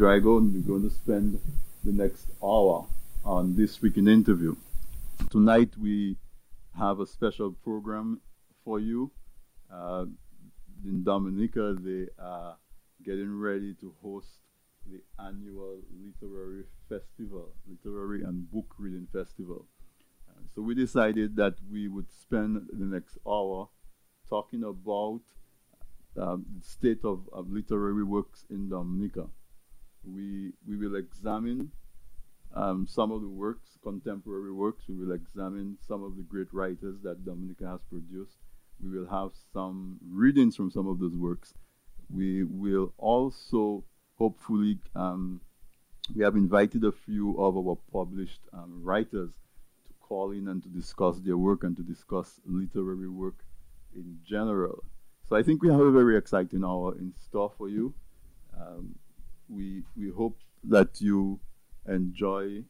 Drago, and we're going to spend the next hour on this week in interview. Tonight we have a special program for you. Uh, in Dominica, they are getting ready to host the annual literary festival, literary and book reading festival. Uh, so we decided that we would spend the next hour talking about um, the state of, of literary works in Dominica. We, we will examine um, some of the works, contemporary works. We will examine some of the great writers that Dominica has produced. We will have some readings from some of those works. We will also hopefully, um, we have invited a few of our published um, writers to call in and to discuss their work and to discuss literary work in general. So I think we have a very exciting hour in store for you. Um, we we hope that you enjoy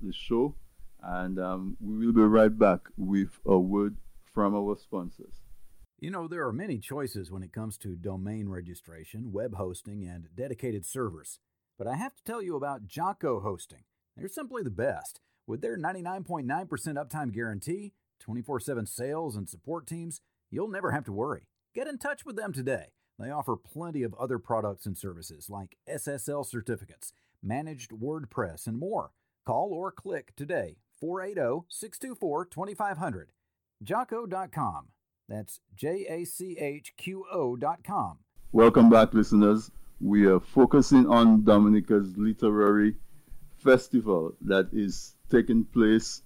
the show, and um, we will be right back with a word from our sponsors. You know, there are many choices when it comes to domain registration, web hosting, and dedicated servers. But I have to tell you about Jocko Hosting. They're simply the best. With their 99.9% uptime guarantee, 24 7 sales, and support teams, you'll never have to worry. Get in touch with them today. They offer plenty of other products and services like SSL certificates, managed WordPress, and more. Call or click today 480 624 2500. Jocko.com. That's J A C H Q O.com. Welcome back, listeners. We are focusing on Dominica's literary festival that is taking place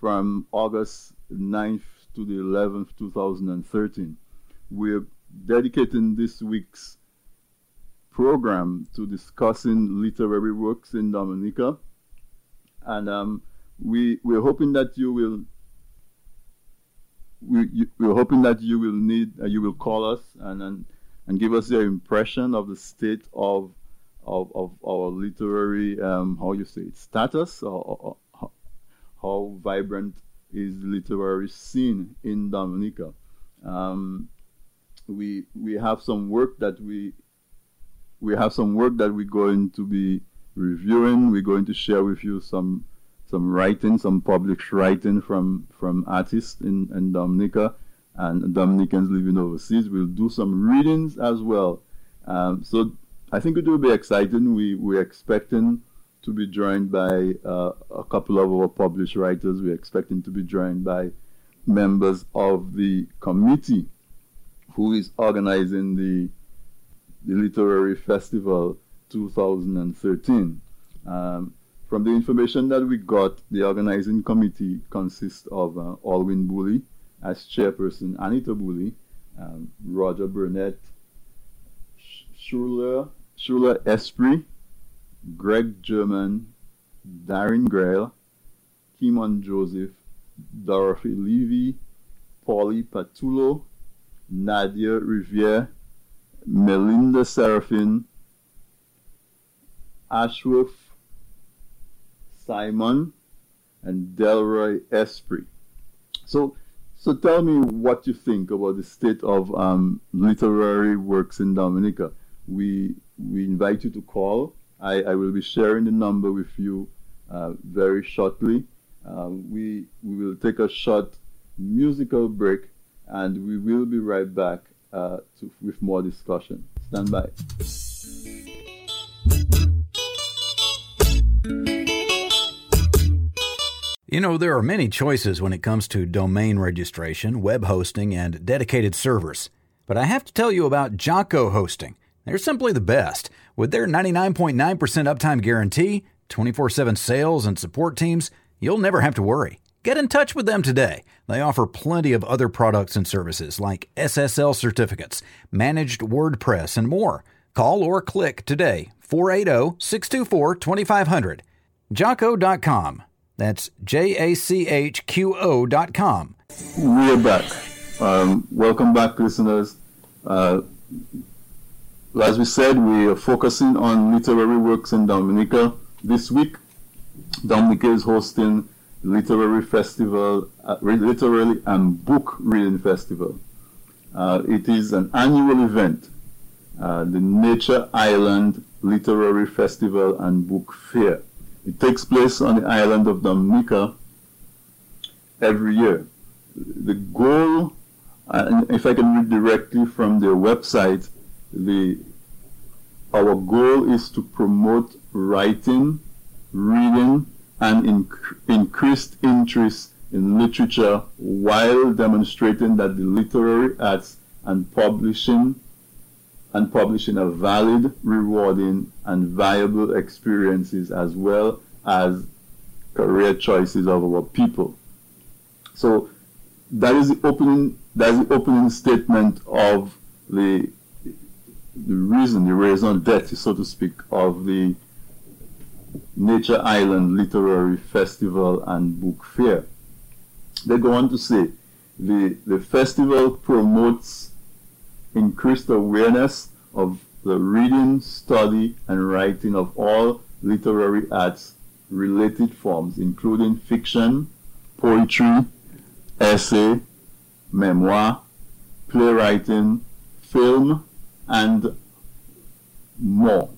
from August 9th to the 11th, 2013 we're dedicating this week's program to discussing literary works in Dominica. And um, we, we're hoping that you will we, you, we're hoping that you will need uh, you will call us and, and and give us your impression of the state of of, of our literary um, how you say it status or, or, or how vibrant is literary scene in Dominica. Um, we we have some work that we we have some work that we're going to be reviewing. We're going to share with you some some writing, some published writing from from artists in, in Dominica and Dominicans living overseas. We'll do some readings as well. Um, so I think it will be exciting. We we're expecting to be joined by uh, a couple of our published writers. We're expecting to be joined by members of the committee who is organizing the, the Literary Festival 2013. Um, from the information that we got, the organizing committee consists of uh, Alwin Bully as chairperson, Anita Bully, um, Roger Burnett, Schuyler, Schuyler Esprit, Greg German, Darren Grail, Kimon Joseph, Dorothy Levy, Polly Pattullo, Nadia Riviere, Melinda Serafin, Ashworth Simon, and Delroy Esprit. So, so tell me what you think about the state of um, literary works in Dominica. We we invite you to call. I, I will be sharing the number with you uh, very shortly. Uh, we we will take a short musical break and we will be right back uh, to, with more discussion. Stand by. You know, there are many choices when it comes to domain registration, web hosting, and dedicated servers. But I have to tell you about Jocko Hosting. They're simply the best. With their 99.9% uptime guarantee, 24 7 sales, and support teams, you'll never have to worry. Get in touch with them today. They offer plenty of other products and services like SSL certificates, managed WordPress, and more. Call or click today 480 624 2500. Jocko.com. That's J A C H Q O.com. We're back. Um, welcome back, listeners. Uh, as we said, we are focusing on literary works in Dominica. This week, Dominica is hosting literary festival, uh, literary and book reading festival. Uh, it is an annual event. Uh, the Nature Island Literary Festival and Book Fair. It takes place on the island of Dominica every year. The goal, and if I can read directly from their website, the our goal is to promote writing, reading, and inc- increased interest in literature while demonstrating that the literary arts and publishing and publishing a valid, rewarding, and viable experiences as well as career choices of our people. So that is the opening that is the opening statement of the the reason, the raison d'etre, so to speak, of the Nature Island Literary Festival and Book Fair. They go on to say the, the festival promotes increased awareness of the reading, study, and writing of all literary arts related forms, including fiction, poetry, essay, memoir, playwriting, film, and more,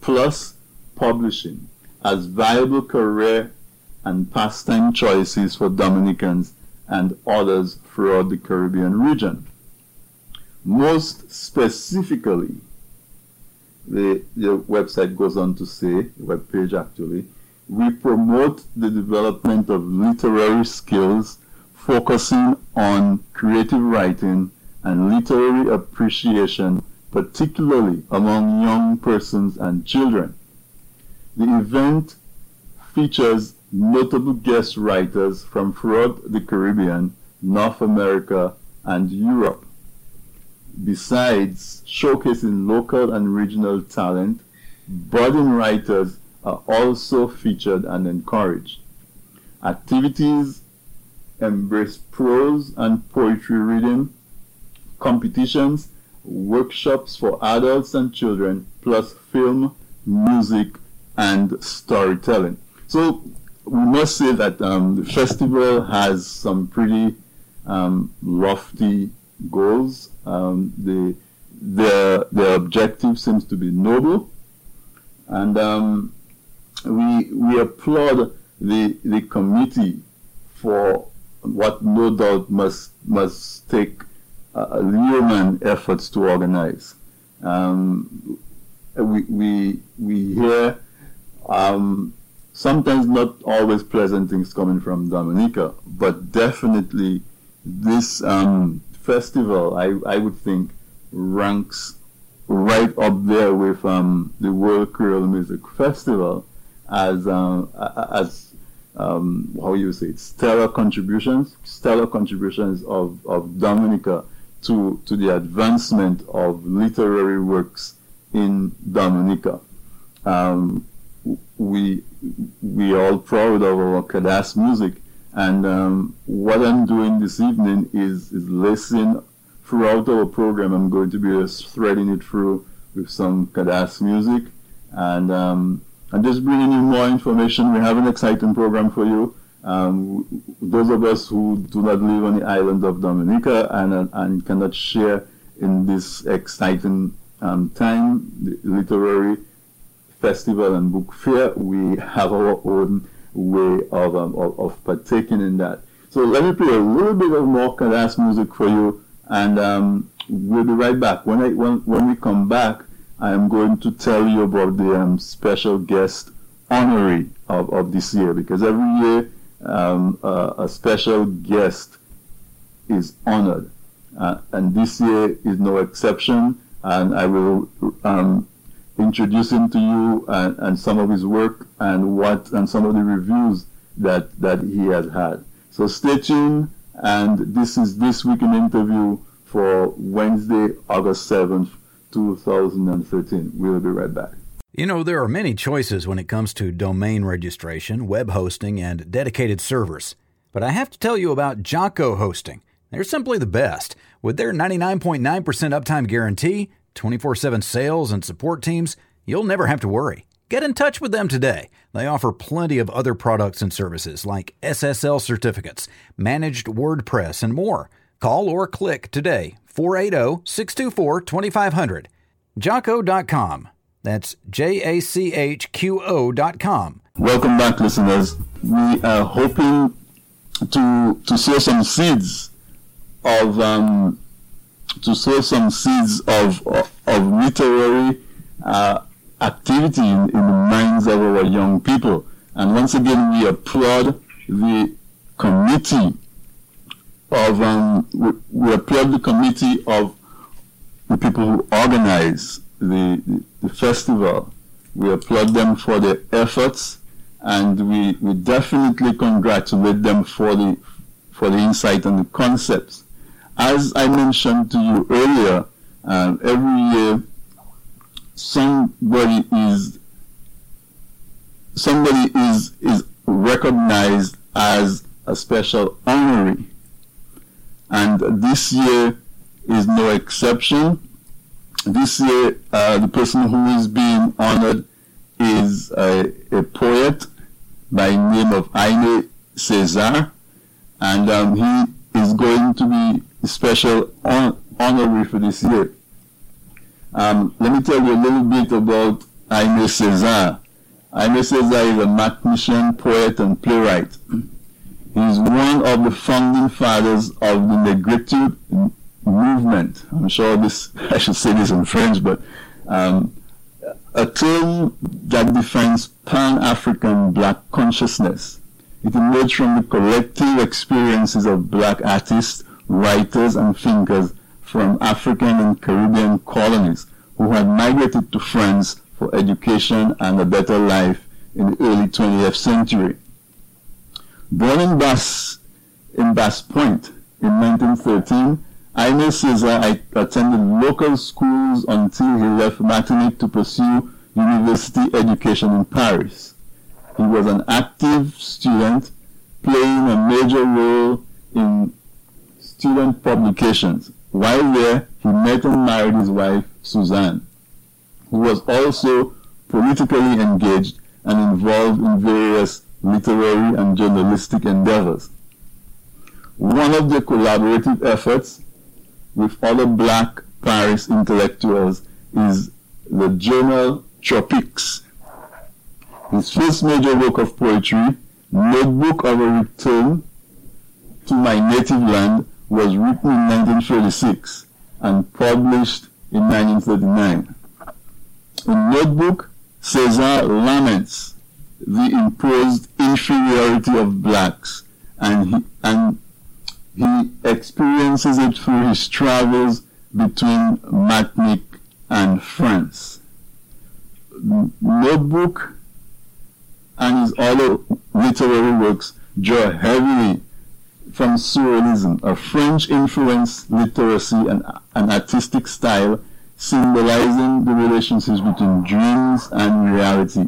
plus publishing as viable career and pastime choices for Dominicans and others throughout the Caribbean region. Most specifically, the, the website goes on to say, the web page actually, we promote the development of literary skills focusing on creative writing and literary appreciation, particularly among young persons and children. The event features notable guest writers from throughout the Caribbean, North America, and Europe. Besides showcasing local and regional talent, budding writers are also featured and encouraged. Activities embrace prose and poetry reading, competitions, workshops for adults and children, plus film, music, and storytelling. So we must say that um, the festival has some pretty um, lofty goals. Um, the, their, their objective seems to be noble, and um, we, we applaud the, the committee for what no doubt must, must take uh, efforts to organize. Um, we, we, we hear um, sometimes not always pleasant things coming from Dominica, but definitely this um, festival, I, I would think, ranks right up there with um, the World Creole Music Festival as uh, as um, how you say it, stellar contributions, stellar contributions of, of Dominica to to the advancement of literary works in Dominica. Um, we we are all proud of our Kadas music, and um, what I'm doing this evening is is listening throughout our program. I'm going to be threading it through with some Kadas music, and um, I'm just bringing you more information. We have an exciting program for you. Um, those of us who do not live on the island of Dominica and, and cannot share in this exciting um, time, literary festival and book fair, we have our own way of, um, of, of, partaking in that. So let me play a little bit of more Kadas music for you, and um, we'll be right back. When, I, when, when we come back, I am going to tell you about the um, special guest honoree of, of this year, because every year um, uh, a special guest is honored. Uh, and this year is no exception, and I will introduce him to you and, and some of his work and what and some of the reviews that that he has had. So stay tuned, and this is this week in interview for Wednesday, August seventh, two thousand and thirteen. We'll be right back. You know, there are many choices when it comes to domain registration, web hosting, and dedicated servers. But I have to tell you about Jocko Hosting. They're simply the best. With their 99.9% uptime guarantee, 24 7 sales and support teams, you'll never have to worry. Get in touch with them today. They offer plenty of other products and services like SSL certificates, managed WordPress, and more. Call or click today 480 624 2500. Jocko.com. That's J A C H Q O dot com. Welcome back, listeners. We are hoping to to sow some seeds of um, to sow some seeds of of, literary uh, activity in, in, the minds of our young people. And once again, we applaud the committee of um, we, we applaud the committee of the people who organize the, the, the festival. We applaud them for their efforts and we, we definitely congratulate them for the for the insight and the concepts. As I mentioned to you earlier, uh, every year somebody is somebody is is recognized as a special honoree, and this year is no exception. This year, uh, the person who is being honored is a, a poet by name of Aimé Césaire, and um, he is going to be special hon- honoree for this year. Um, let me tell you a little bit about Aimé Césaire. Aimé Césaire is a mathematician, poet, and playwright. He is one of the founding fathers of the Negritude movement. I'm sure this, I should say this in French, but um, a term that defines pan-African black consciousness. It emerged from the collective experiences of black artists, writers, and thinkers from African and Caribbean colonies who had migrated to France for education and a better life in the early 20th century. Born in Bass, in Basse-Pointe in 1913, Aimé Césaire attended local schools until he left Martinique to pursue university education in Paris. He was an active student, playing a major role in student publications. While there, he met and married his wife, Suzanne, who was also politically engaged and involved in various literary and journalistic endeavors. One of the collaborative efforts with other black Paris intellectuals is the journal Tropiques. His first major work of poetry, Notebook of a Return to My Native Land, was written in 1936 and published in 1939. In Notebook, Césaire laments the imposed inferiority of blacks and he, and he experiences it through his travels between Martinique and France. Notebook and his other literary works draw heavily from Surrealism, a French-influenced literacy and an artistic style symbolizing the relationships between dreams and reality.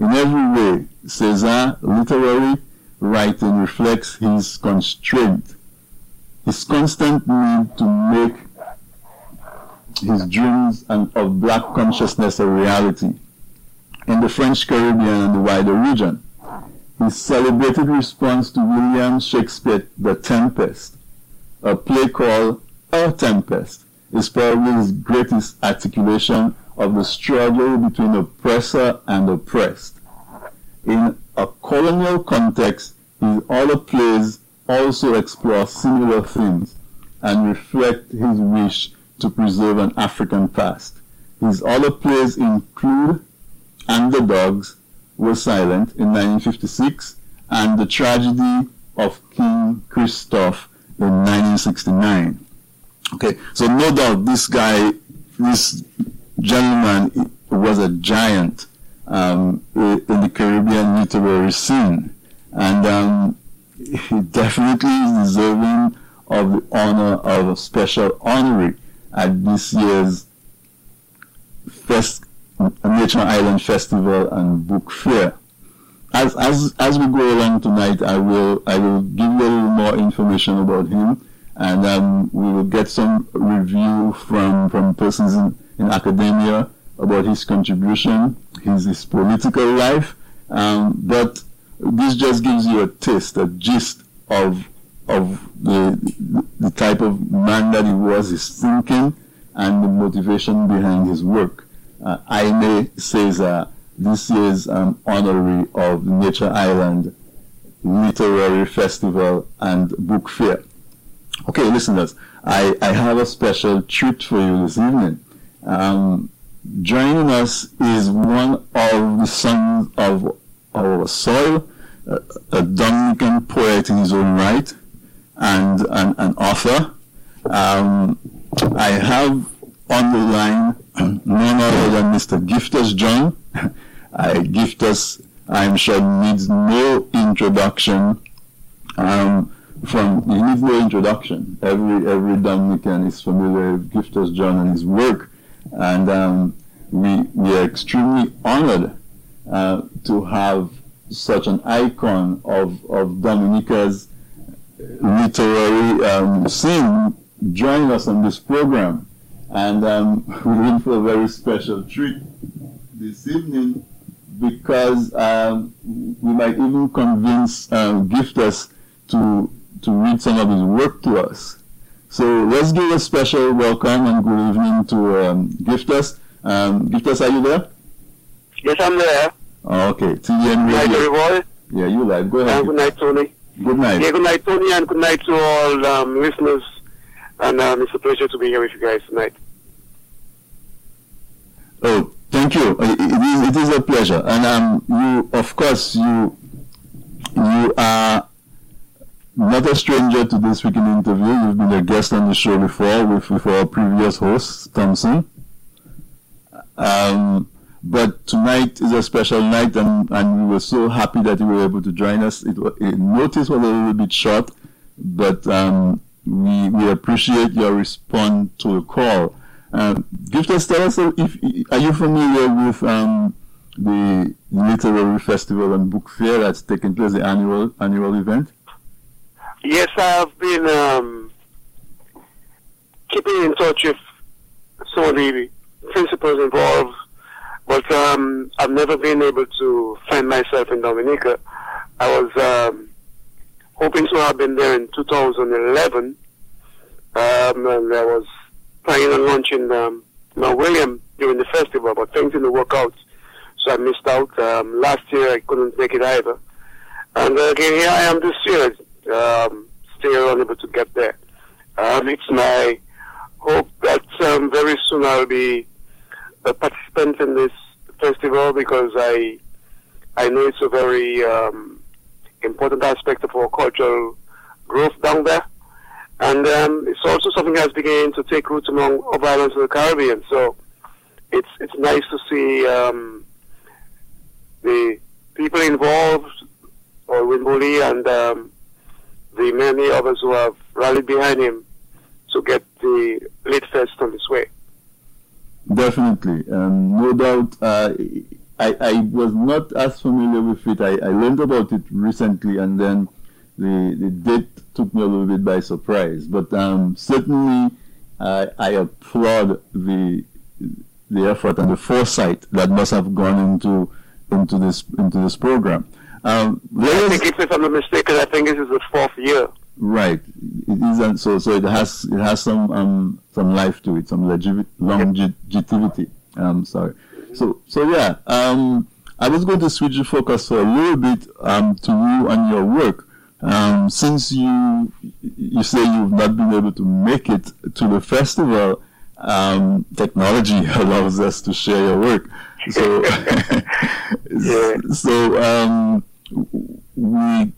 In every way, Césaire literary writing reflects his constraint his constant need to make his dreams and of black consciousness a reality in the French Caribbean and the wider region. His celebrated response to William Shakespeare's The Tempest, a play called A Tempest, is probably his greatest articulation of the struggle between oppressor and oppressed. In a colonial context, his other plays also explore similar themes and reflect his wish to preserve an African past. His other plays include Underdogs Were Silent in 1956 and The Tragedy of King Christophe in 1969. Okay, so no doubt this guy, this gentleman was a giant um, in the Caribbean literary scene. And um, he definitely is deserving of the honor of a special honoree at this year's Fest, Island Festival and Book Fair. As, as, as we go along tonight, I will, I will give you a little more information about him and um, we will get some review from, from persons in, in academia about his contribution, his, his political life, um, but this just gives you a taste, a gist of of the the type of man that he was, his thinking, and the motivation behind his work. Uh, Aime Cesaire, this year's um, honorary of Nature Island Literary Festival and Book Fair. Okay, listeners, I, I have a special treat for you this evening. Um, joining us is one of the sons of our soil, a, a Dominican poet in his own right, and an, an author. Um, I have on the line none other than Mr. Giftus John. I, Giftus, I'm sure, needs no introduction. Um, from he needs no introduction. Every every Dominican is familiar with Giftus John and his work, and um, we we are extremely honored uh, to have such an icon of of Dominica's literary um, scene join us on this program. And um, we're in for a very special treat this evening because um, we might even convince um, Giftus to to read some of his work to us. So let's give a special welcome and good evening to um, Giftus. Um, Giftus, are you there? Yes, I'm there. Oh, okay. TDN Good night, Radio. everyone. Yeah, you live. Go ahead. And good night, Tony. Good night. Yeah, good night, Tony, and good night to all um, listeners. And um, it's a pleasure to be here with you guys tonight. Oh, thank you. It it is, it is a pleasure. And um, you, of course, you you are not a stranger to this weekend interview. You've been a guest on the show before with, with our previous host, Thompson. Um, but tonight is a special night, and, and we were so happy that you were able to join us. It, it notice was a little bit short, but um, we we appreciate your response to the call. Um, tell us uh, if are you familiar with um, the literary festival and book fair that's taking place, the annual annual event? Yes, I've been um, keeping in touch with some of the principals involved, but um, I've never been able to find myself in Dominica. I was um, hoping to have been there in 2011, um, and I was planning on launching um, Mount William during the festival, but things didn't work out, so I missed out. Um, last year I couldn't make it either. And uh, again, here I am this year, um, still unable to get there. Um, it's my hope that um, very soon I'll be a participant in this festival because I I know it's a very um, important aspect of our cultural growth down there. And um, it's also something that's beginning to take root among other islands of the Caribbean. So it's it's nice to see um, the people involved, Alwin Bully and um, the many others who have rallied behind him to get the Lit Fest on its way. Definitely, um, no doubt. Uh, I, I was not as familiar with it. I, I learned about it recently, and then the the date took me a little bit by surprise. But um, certainly, I I applaud the the effort and the foresight that must have gone into into this into this program. Um, I think if I'm not mistaken, I think this is the fourth year. Right. It isn't so. So it has it has some um some life to it, some longevity. Um, sorry. So so yeah. Um, I was going to switch the focus for a little bit um to you and your work. Um, since you you say you've not been able to make it to the festival, um, technology allows us to share your work. So Yeah. so um, we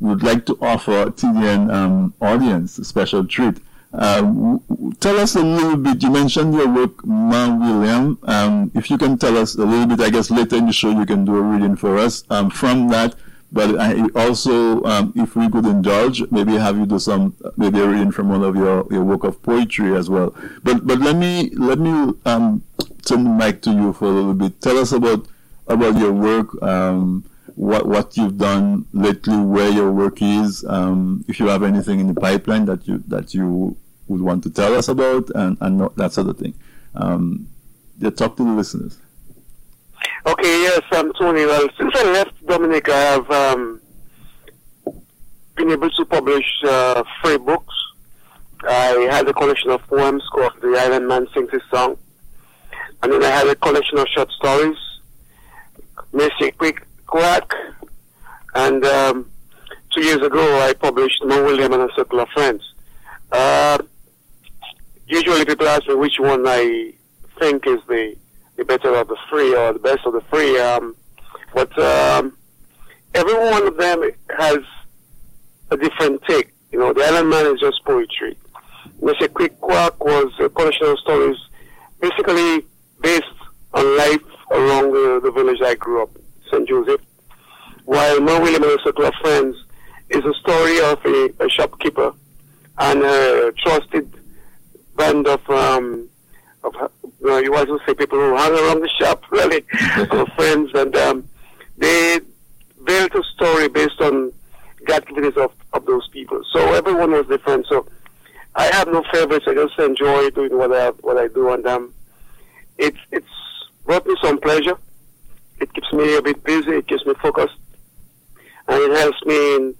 would like to offer TDN um, audience a special treat. Um, tell us a little bit. You mentioned your work, Mount William. Um, if you can tell us a little bit, I guess later in the show you can do a reading for us um, from that. But I also, um, if we could indulge, maybe have you do some, maybe a reading from one of your, your work of poetry as well. But but let me let me um, turn the mic to you for a little bit. Tell us about about your work. Um, what what you've done lately, where your work is, um, if you have anything in the pipeline that you that you would want to tell us about, and and that sort of thing. Um, yeah, talk to the listeners. Okay, yes, um, Tony. Well, since I left Dominica, I have um, been able to publish uh, three books. I had a collection of poems called The Island Man Sings His Song. and then I had a collection of short stories, Missy Quick Quack, and um, two years ago I published Mo William and a Circle of Friends. Uh, usually people ask me which one I think is the, the better of the three or the best of the three, um, but um, every one of them has a different take. You know, the Island Man is just poetry. Mr. Quick Quack was a collection of stories basically based on life around the, the village I grew up, St. Joseph. While Mo William and a Circle of Friends is a story of a, a shopkeeper and a trusted band of, um, you, know, you to say people who hang around the shop, really, friends, and um, they built a story based on the activities of, of those people. So everyone was different. So I have no favorites. I just enjoy doing what I what I do, and um, it's it's brought me some pleasure. It keeps me a bit busy. It keeps me focused, and it helps me in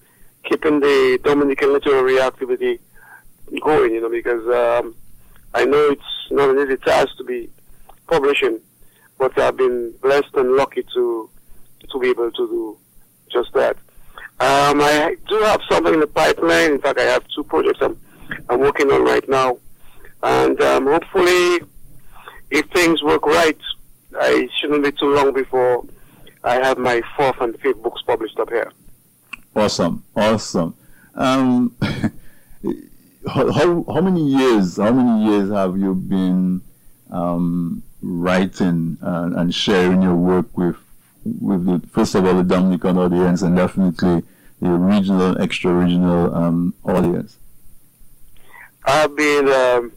keeping the Dominican literary activity going. You know, because um, I know it's not an easy task to be publishing, but I've been blessed and lucky to to be able to do just that. Um, I do have something in the pipeline. In fact, I have two projects I'm, I'm working on right now. And um, hopefully, if things work right, I shouldn't be too long before I have my fourth and fifth books published up here. Awesome, awesome. Um, how, how, many years? How many years have you been um, writing and, and sharing your work with with the, first of all the Dominican audience and definitely the regional, extra regional um, audience? I've been um,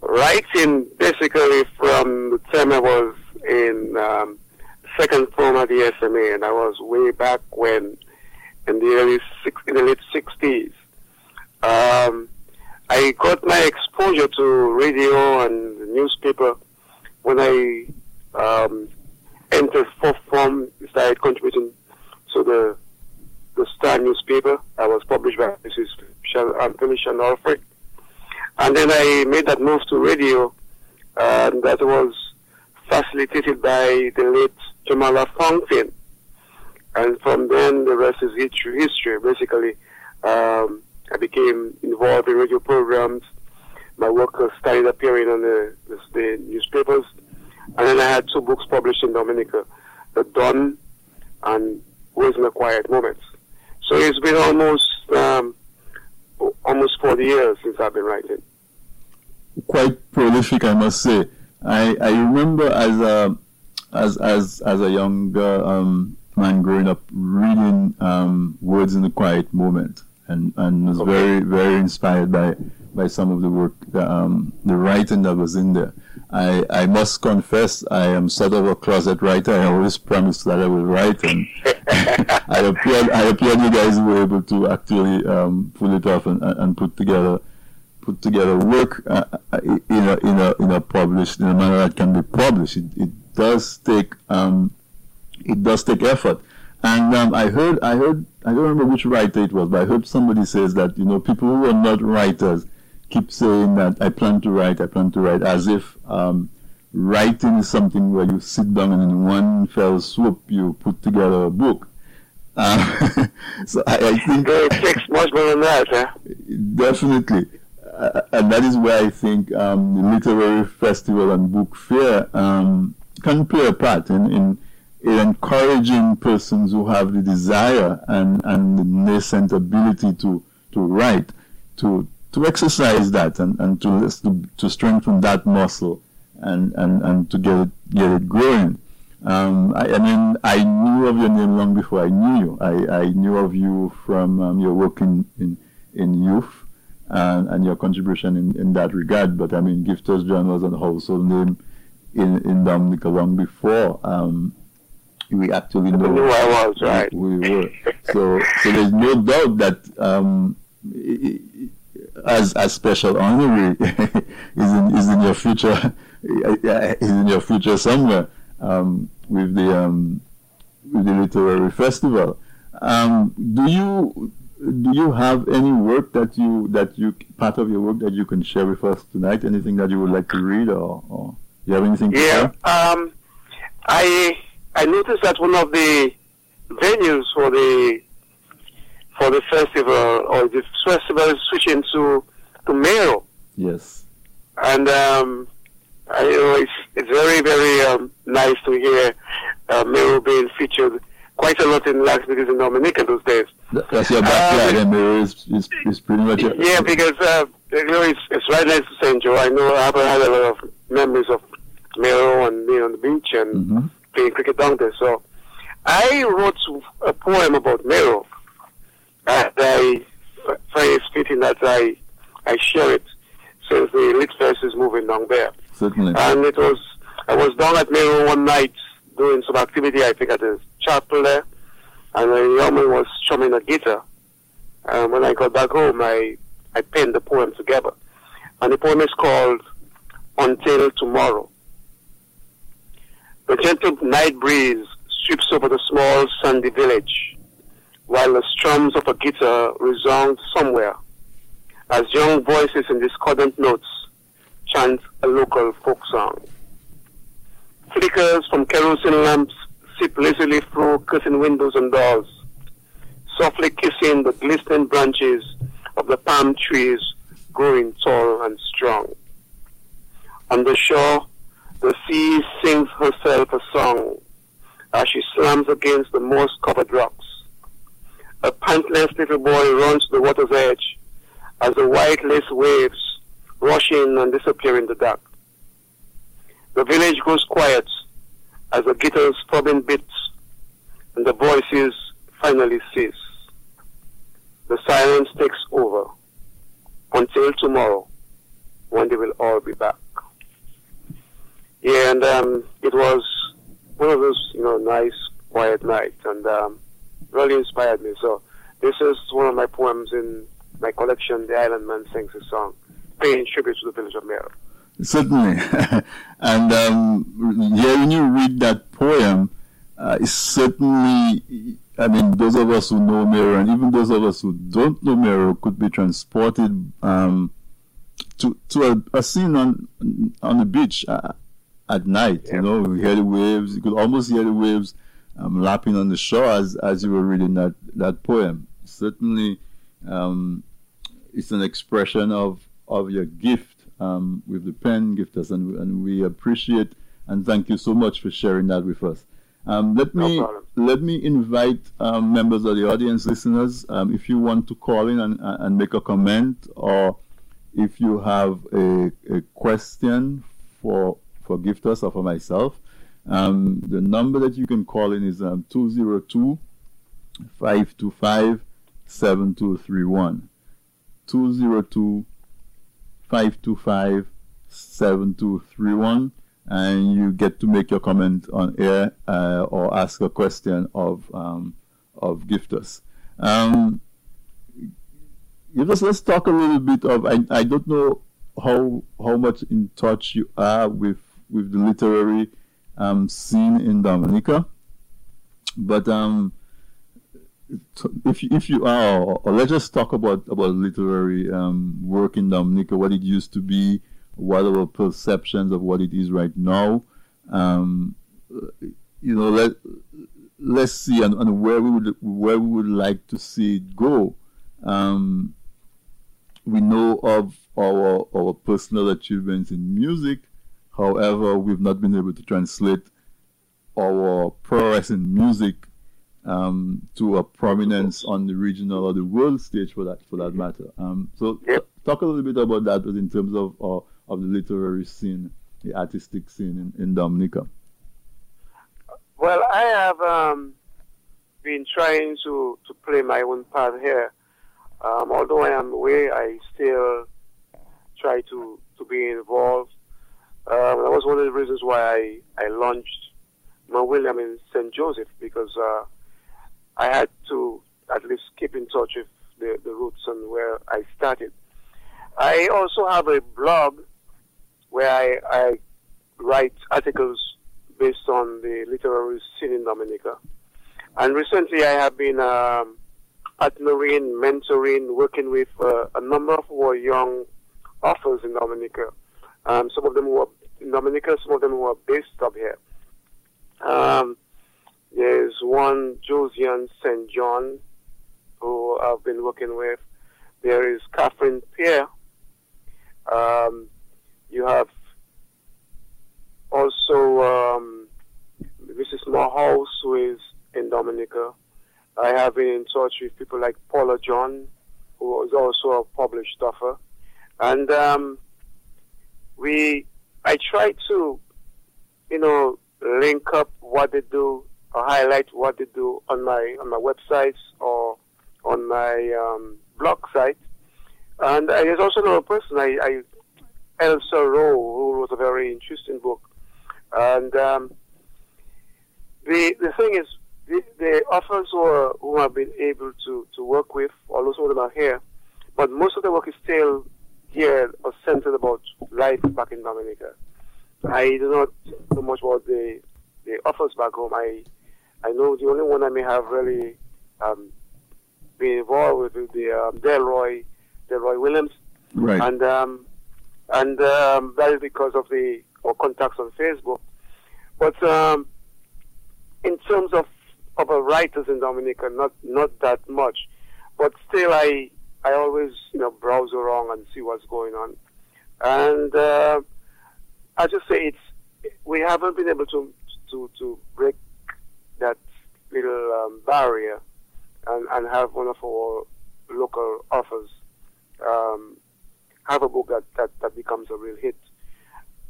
writing basically from the time I was in um, second form at the SMA, and I was way back when, in the early six, in the late sixties. Um, I got my exposure to radio and newspaper when I um, entered fourth form, started contributing to the the Star newspaper. I was published by Mrs. Anthony Shand Allfrey. And then I made that move to radio, and that was facilitated by the late Jamala Fountain. And from then, the rest is history. Basically, um, I became involved in radio programs. My work started appearing on the, the, the newspapers. And then I had two books published in Dominica, The Dawn and Where's My Quiet Moments. So it's been almost um, almost 40 years since I've been writing. Quite prolific, I must say. I, I remember as a as as as a younger um, man growing up reading um, Words in the Quiet Moment and, and was okay. very very inspired by by some of the work um, the writing that was in there. I, I must confess I am sort of a closet writer. I always promised that I will write, and I appeared I appeared you guys were able to actually um, pull it off and, and put together put together work uh, uh, in a in a in a published in a manner that can be published. It, it does take um, it does take effort. And um, I heard I heard I don't remember which writer it was, but I heard somebody says that you know people who are not writers keep saying that I plan to write, I plan to write, as if um, writing is something where you sit down and in one fell swoop you put together a book. Uh, so I, I, think it takes much more than that. Huh? Definitely, uh, and that is where I think um, the literary festival and book fair um, can play a part in, in, in encouraging persons who have the desire and, and the nascent ability to to write to to exercise that and, and to, to, to strengthen that muscle and, and, and to get it, get it growing. Um, I, I, mean, I knew of your name long before I knew you. I, I knew of you from um, your work in, in, in youth and, and your contribution in, in that regard. But I mean, Giftus John was a household name in, in Dominica long before um, we actually know who I was, right? We were. So, so there's no doubt that um, as as special honorary is in is in your future is in your future somewhere um, with the um, with the literary festival. Um, do you do you have any work that you that you part of your work that you can share with us tonight? Anything that you would like to read or, or you have anything? Yeah. Um, I I noticed that one of the venues for the for the festival or the festival is switching to to Mero. Yes. And um, I, you know, it's it's very very um, nice to hear uh, Mero being featured quite a lot in Las Vegas and Dominica those days. That's your backyard, um, and Mero is, is, is pretty much. A, yeah, because uh, you know it's it's right next to St. Joe. I know I have had a lot of memories of Mero and being on the beach and mm-hmm. Playing cricket down there. So I wrote a poem about Mero. And I find it fitting that I I share it since the Lit Fest is moving down there. Certainly. And it was I was down at Mero one night doing some activity I think at the chapel there, and a young man was strumming a guitar. And when I got back home, I I penned the poem together, and the poem is called "Until Tomorrow." The gentle night breeze sweeps over the small sandy village, while the strums of a guitar resound somewhere, as young voices in discordant notes chant a local folk song. Flickers from kerosene lamps sip lazily through curtain windows and doors, softly kissing the glistening branches of the palm trees growing tall and strong. On the shore, the sea sings herself a song as she slams against the moss covered rocks. A pantless little boy runs to the water's edge as the white lace waves rush in and disappear in the dark. The village goes quiet as the guitar's throbbing beats and the voices finally cease. The silence takes over until tomorrow when they will all be back. Yeah, and um, it was one of those, you know, nice, quiet nights, and um, really inspired me. So this is one of my poems in my collection, The Island Man Sings a Song, paying tribute to the village of Mero. Certainly. and um, hearing you read that poem uh, is certainly, I mean, those of us who know Mero, and even those of us who don't know Mero, could be transported um, to to a, a, scene on on the beach. Uh, at night. Yeah. You know, we hear the waves. You could almost hear the waves um, lapping on the shore as, as you were reading that, that poem. Certainly, um, it's an expression of, of your gift um, with the pen, Giftus, and, and we appreciate and thank you so much for sharing that with us. Um, let me no let me invite um, members of the audience, listeners, um, if you want to call in and, and make a comment, or if you have a, a question for for Giftus or for myself. Um, the number that you can call in is um, 202 525 7231. 202 525 7231 and you get to make your comment on air uh, or ask a question of um, of Giftus. Um, let's talk a little bit of. I, I don't know how how much in touch you are with with the literary um, scene in Dominica. But um, if if you are, or, let's just talk about about literary um, work in Dominica, what it used to be, what our perceptions of what it is right now. Um, you know, let let's see, and, and, where we would where we would like to see it go. Um, we know of our our personal achievements in music, However, we've not been able to translate our progress in music um, to a prominence on the regional or the world stage for that for that matter. Um, so yep. talk a little bit about that but in terms of uh, of the literary scene, the artistic scene in, in Dominica. Well, I have um, been trying to, to play my own part here. Um, although I am away, I still try to, to be involved um, that was one of the reasons why I, I launched Mount William in St. Joseph because uh, I had to at least keep in touch with the, the roots and where I started. I also have a blog where I, I write articles based on the literary scene in Dominica. And recently I have been um, partnering, mentoring, working with uh, a number of young authors in Dominica. Um, some of them who are in Dominica, some of them who are based up here. Um, there's one Josiane St. John, who I've been working with. There is Catherine Pierre. Um, you have also um, Mrs. Morehouse, who is in Dominica. I have been in touch with people like Paula John, who is also a published author. And um, we, I try to, you know, link up what they do or highlight what they do on my on my websites or on my um, blog site. And uh, there's also another person, I, I Elsa Rowe, who wrote a very interesting book. And um, the the thing is, the, the authors who, are, who have been able to, to work with, although some of them are here, but most of the work is still here or centered about life back in Dominica. I do not know much about the the authors back home. I I know the only one I may have really um, been involved with is the um, Delroy Delroy Williams, Right. and um, and um, that is because of the or contacts on Facebook. But um, in terms of of writers in Dominica, not not that much. But still, I I always you know browse around and see what's going on, and uh, I just say it's we haven't been able to to to break that little um, barrier and and have one of our local authors um, have a book that, that that becomes a real hit.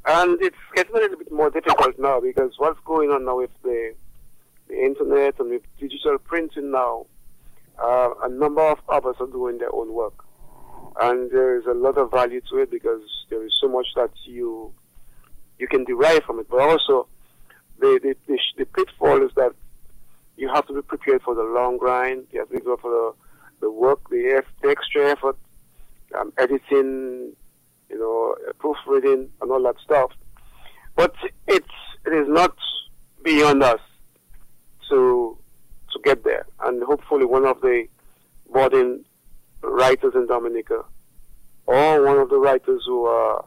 And it's getting a little bit more difficult now because what's going on now with the the internet and with digital printing now, uh, a number of others are doing their own work. And there is a lot of value to it because there is so much that you you can derive from it. But also, the, the, the, the pitfall is that you have to be prepared for the long grind. You have to be prepared for the, the work, the, the extra effort, um, editing, you know, proofreading, and all that stuff. But it's it is not beyond us to to get there. And hopefully, one of the budding writers in Dominica, or one of the writers who are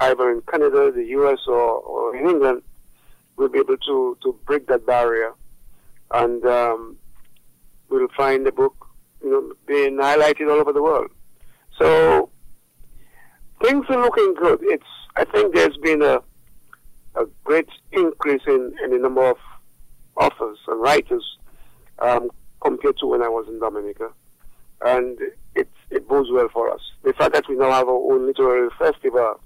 either in Canada, the U.S., or, or in England, will be able to to break that barrier, and um, we'll find the book, you know, being highlighted all over the world. So things are looking good. It's I think there's been a a great increase in, in the number of authors and writers um, compared to when I was in Dominica, and it it bodes well for us. The fact that we now have our own literary festival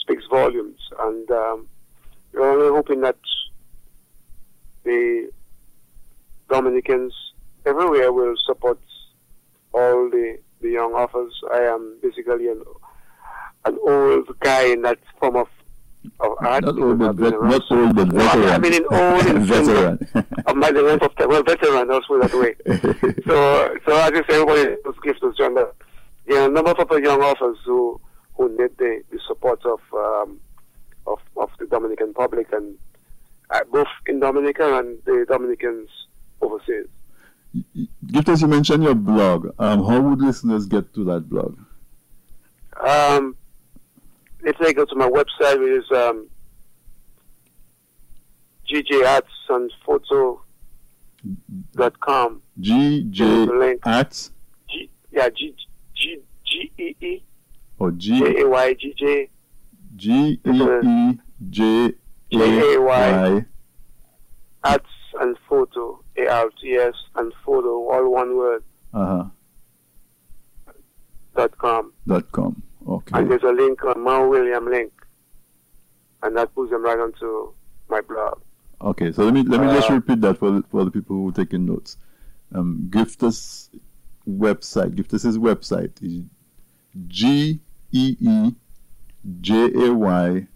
speaks volumes, and um, we're only hoping that the Dominicans everywhere will support all the, the young authors. I am basically an, an old guy in that form of, of art. Not old, but I've been vet- around not old, but No, I mean- veteran. I mean, in old in veteran. of my the length of time. Well, veteran also that way. So, so I just say everybody was gives us John that there are a number of other young authors who who need the, the support of um, of of the Dominican public and uh, both in Dominica and the Dominicans overseas. Giftus you mentioned your blog. Um, how would listeners get to that blog? Um, if they go to my website, which is um, gjartsandphoto.com. G J There's a link. at G, yeah, G G G E E or G J A Y G J G E E J A Y arts and photo A R T S and photo all one word uh huh dot com. dot com. Okay. And there's a link on Mount William link, and that puts them right onto my blog. Okay, so let me let me just Uh, repeat that for the, for the people who are taking notes. Um, Giftus website, Giftus's website is G E E J A Y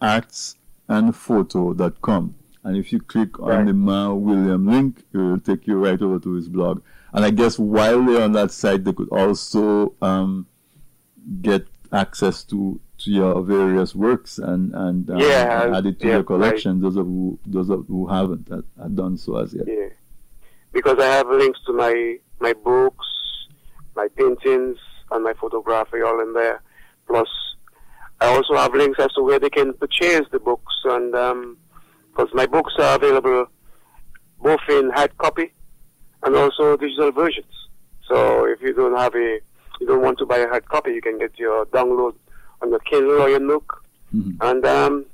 arts and photo.com. And if you click on Right. the Ma William link, it will take you right over to his blog. And I guess while they're on that site, they could also um, get access to, to your various works and and, um, Yeah, and add it to yeah, your right. collection. Those of who those of who haven't had, had done so as yet. Yeah, because I have links to my my books, my paintings, and my photography all in there. Plus, I also have links as to where they can purchase the books, and because um, my books are available both in hard copy and also digital versions. So if you don't have a, you don't want to buy a hard copy, you can get your download on your Kindle or your Nook, mm-hmm. and um,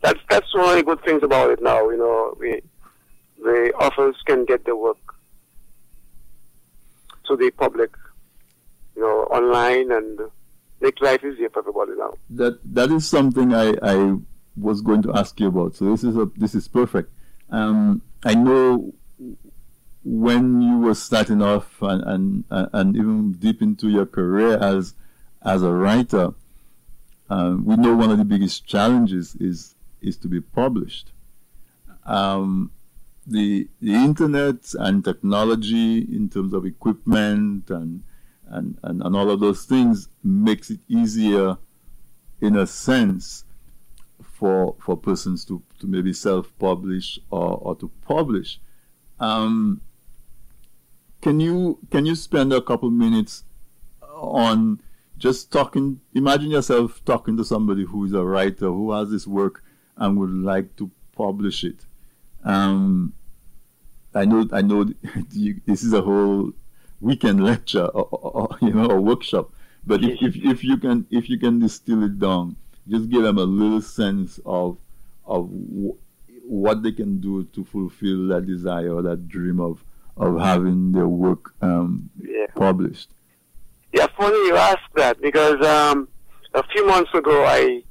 that's that's one of the good things about it now. You know, we, the authors can get the work to the public, you know, online and make life easier for everybody now. That that is something I, I was going to ask you about. So this is a, this is perfect. Um, I know when you were starting off and, and and even deep into your career as as a writer, um, we know one of the biggest challenges is is to be published. Um, the the internet and technology in terms of equipment and and, and, and all of those things makes it easier in a sense for for persons to, to maybe self-publish or, or to publish. Um, can you can you spend a couple minutes on just talking imagine yourself talking to somebody who is a writer who has this work and would like to publish it um, I know, I know, this is a whole weekend lecture or, or, you know a workshop. But if, if, if you can if you can distill it down, just give them a little sense of of what they can do to fulfill that desire or that dream of of having their work um, yeah. published. Yeah, funny you ask that because um, a few months ago I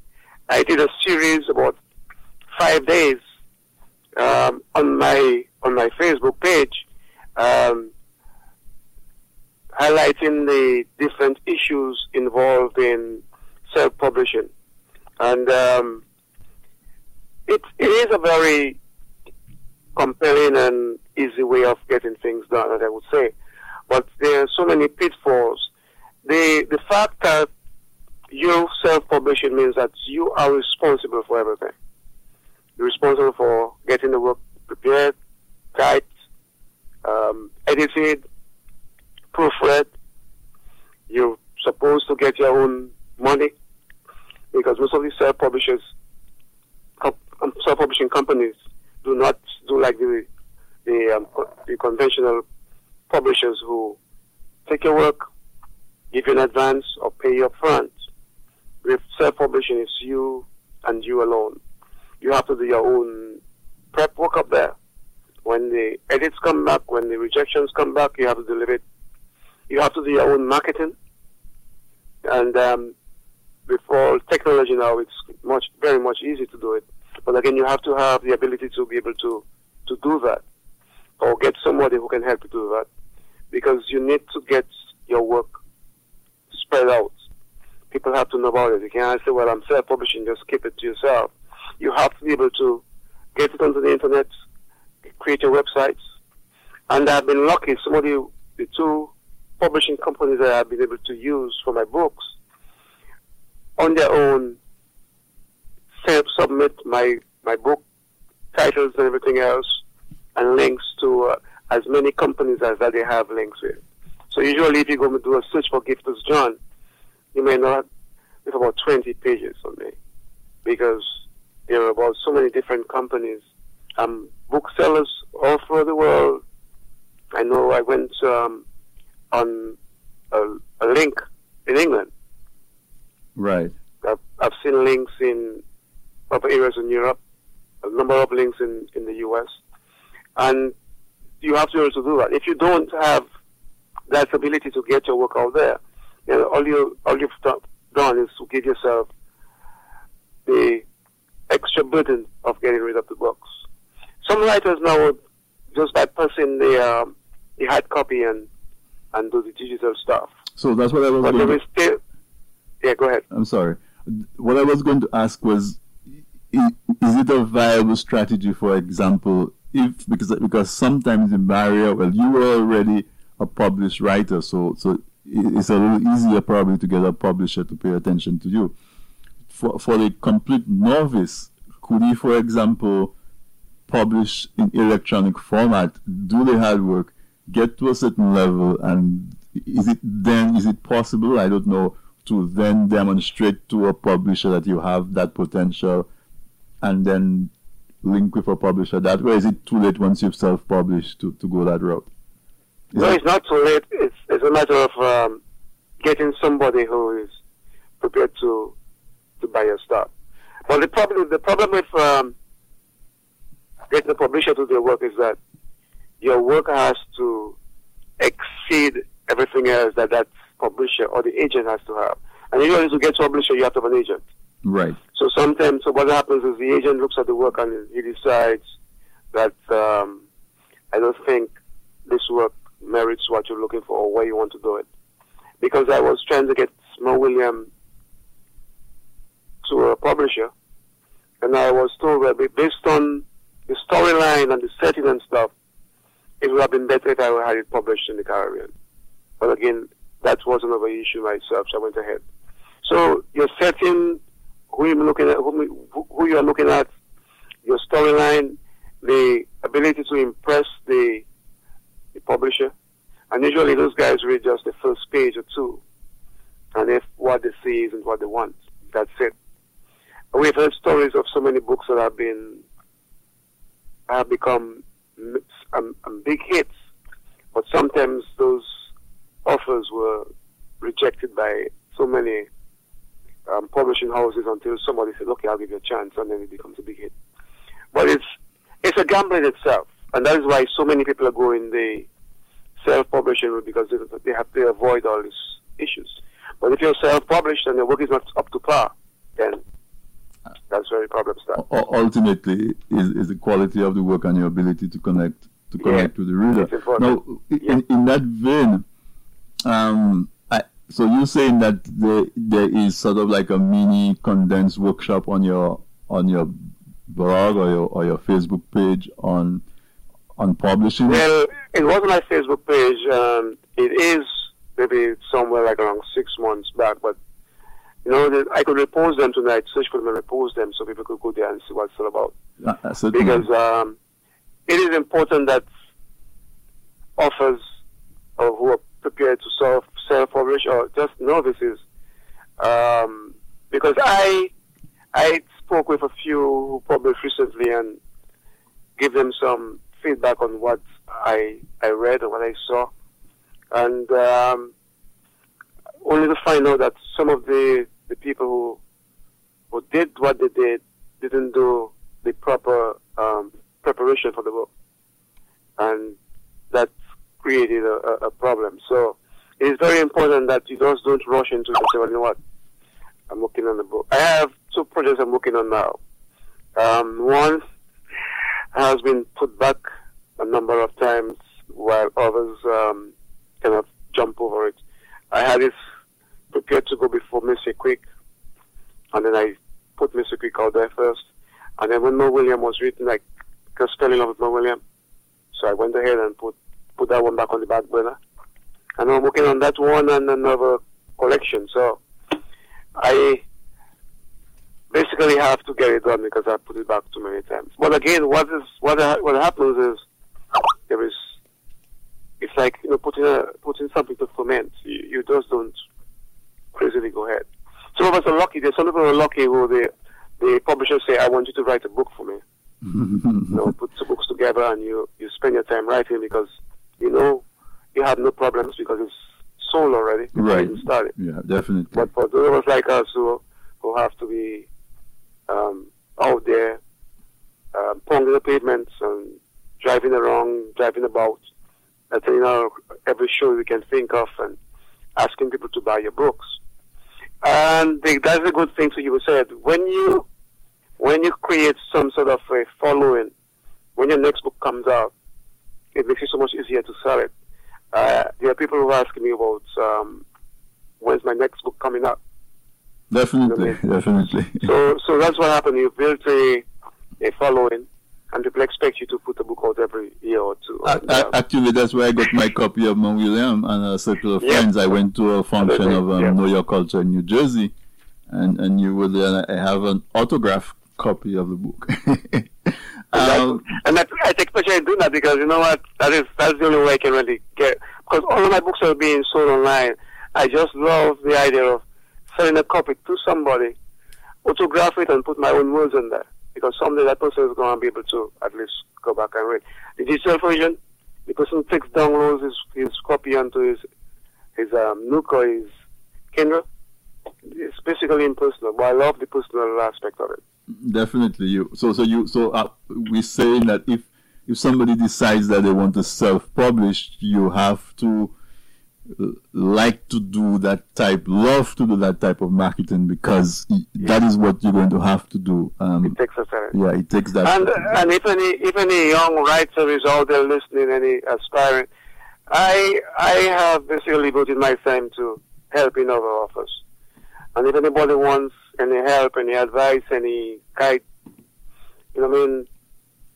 I did a series about five days um, on my on my Facebook page, um, highlighting the different issues involved in self-publishing, and um, it it is a very compelling and easy way of getting things done, as I would say. But there are so many pitfalls. The the fact that you self-publishing means that you are responsible for everything. You're responsible for getting the work prepared, typed, um, edited, proofread. You're supposed to get your own money because most of these self-publishers, self-publishing companies do not do like the the, um, the conventional publishers who take your work, give you an advance, or pay you up front. With self-publishing, it's you and you alone you have to do your own prep work up there. When the edits come back, when the rejections come back, you have to deliver it. You have to do your own marketing. And um, with all technology now, it's much, very much easy to do it. But again, you have to have the ability to be able to, to do that or get somebody who can help you do that because you need to get your work spread out. People have to know about it. You can't say, well, I'm self-publishing, just keep it to yourself you have to be able to get it onto the internet, create your websites. And I've been lucky. Some of the, the two publishing companies that I've been able to use for my books on their own self-submit my, my book titles and everything else and links to uh, as many companies as that they have links with. So usually if you go and do a search for Giftus John, you may not have about 20 pages on me because there are about so many different companies, um, booksellers all through the world. I know I went um, on a, a, link in England. Right. I've, I've seen links in other areas in Europe, a number of links in, in the US. And you have to be able to do that. If you don't have that ability to get your work out there, you know, all you all you've done is to give yourself the extra burden of getting rid of the books. Some writers now just by passing the um, the hard copy and and do the digital stuff. So that's what I was. But going there is still. Yeah, go ahead. I'm sorry. What I was going to ask was, is it a viable strategy, for example, if because because sometimes in barrier, well, you were already a published writer, so so it's a little easier probably to get a publisher to pay attention to you for, for the complete novice, could he, for example, publish in electronic format, do the hard work, get to a certain level, and is it then is it possible? I don't know to then demonstrate to a publisher that you have that potential and then link with a publisher that way? Is it too late once you've self published to, to go that route? Is no, that... it's not too late. It's, it's a matter of um, getting somebody who is prepared to to buy your stuff. But the problem the problem with um, getting the publisher to do the work is that your work has to exceed everything else that that publisher or the agent has to have. And usually to get publisher, you have to have an agent. Right. So sometimes, so what happens is the agent looks at the work and he decides that um, I don't think this work merits what you're looking for or where you want to do it. Because I was trying to get Mo William to a publisher, and I was told that based on the storyline and the setting and stuff, it would have been better if I had it published in the Caribbean. But again, that was another issue myself, so I went ahead. So your setting, who you're looking at, who, who you are looking at, your storyline, the ability to impress the, the publisher, and usually those guys read just the first page or two, and if what they see isn't what they want, that's it. We've heard stories of so many books that have been have become um, um, big hits, but sometimes those offers were rejected by so many um, publishing houses until somebody says, "Okay, I'll give you a chance," and then it becomes a big hit. But it's it's a gamble in itself, and that is why so many people are going the self-publishing route because they have to avoid all these issues. But if you're self-published and your work is not up to par, then that's where the problem starts. Ultimately, is, is the quality of the work and your ability to connect to connect yeah, with the reader. Now, yeah. in, in that vein, um, so you're saying that there, there is sort of like a mini condensed workshop on your on your blog or your or your Facebook page on on publishing. Well, it wasn't my Facebook page. Um, it is maybe somewhere like around six months back, but you know, I could repost them tonight, search for them and repost them so people could go there and see what it's all about. Uh, because um, it is important that authors who are prepared to self self publish or just novices, um, because I I spoke with a few who published recently and give them some feedback on what I I read and what I saw, and um, only to find out that some of the the people who who did what they did didn't do the proper um, preparation for the book, and that created a, a, problem. So it is very important that you just don't rush into it well, you know what, I'm working on the book. I have two projects I'm working on now. Um, one has been put back a number of times while others um, kind of jump over it. I had this prepared to go before Mr. Quick, and then I put Mr. Quick out there first. And then when Mo William was written, I just fell in love with Mo William. So I went ahead and put, put that one back on the back burner. And I'm working on that one and another collection. So I basically have to get it done because I put it back too many times. But again, what is what what happens is there is it's like you know putting a putting something to ferment. You, you just don't crazily go ahead. Some of us are lucky. There's some people are lucky who the the publishers say, "I want you to write a book for me." you know, put two books together and you you spend your time writing because you know you have no problems because it's sold already right. you started. Yeah, definitely. But for those of us like us who who have to be um, out there, um, pounding the pavements and driving around, driving about, attending our every show we can think of, and asking people to buy your books. And they, that's a good thing. So you said when you when you create some sort of a following, when your next book comes out, it makes it so much easier to sell it. Uh, there are people who are asking me about um, when's my next book coming up. Definitely, you know definitely. So, so that's what happened. You built a, a following, and people expect you to put a book out every year or two. I, I, actually, that's where I got my copy of Mo William and a circle of friends. I went to a function of um, Know Your Culture in New Jersey, and, and you would uh, have an autograph copy of the book. um, and I, I take pleasure in doing that because you know what? That is that's the only way I can really get because all of my books are being sold online. I just love the idea of selling a copy to somebody, autograph it and put my own words in there. Because someday that person is going to be able to at least go back and read. The digital version, the person takes downloads his, his copy onto his his um, Nook or his Kindle. It's basically impersonal, but I love the personal aspect of it. Definitely, you. So, so you. So, uh, we're saying that if if somebody decides that they want to self-publish, you have to like to do that type, love to do that type of marketing because yeah. that is what you're going to have to do. Um, it takes a second. Yeah, it takes that. And and if any if any young writer is out there listening, any aspiring, I I have basically devoted my time to helping other authors. And if anybody wants any help, any advice, any guide, you know, what I mean,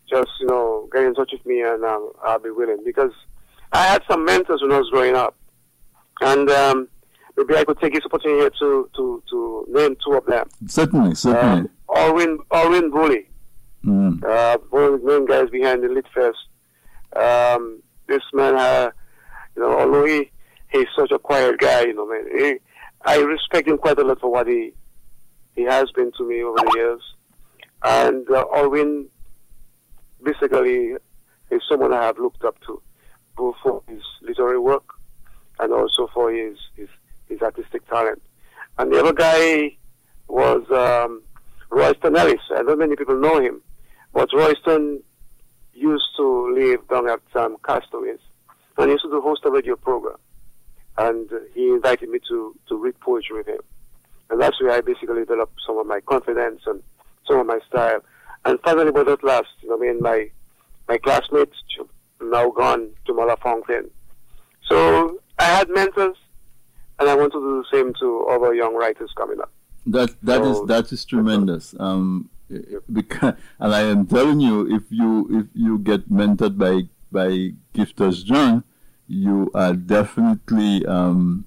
just you know, get in touch with me and um, I'll be willing because I had some mentors when I was growing up and um, maybe I could take this opportunity here to, to, to name two of them. Certainly, certainly. Uh, Alwin, Alwin Bully, mm. uh, one of the main guys behind the Lit Fest. Um, this man, uh, you know, although he, he's such a quiet guy, you know, man, he, I respect him quite a lot for what he he has been to me over the years. And uh, Alwin basically is someone I have looked up to, both for his literary work and also for his, his, his artistic talent. And the other guy was um, Royston Ellis. I don't many people know him, but Royston used to live down at um, Castaways, and he used to host a radio program. And he invited me to, to read poetry with him. And that's where I basically developed some of my confidence and some of my style. And finally, but at last, you know, I mean, my, my classmates now gone to Malafontaine. So I had mentors, and I want to do the same to other young writers coming up. That that so, is that is tremendous. Um, because, and I am telling you, if you if you get mentored by by Giftus John, you are definitely um,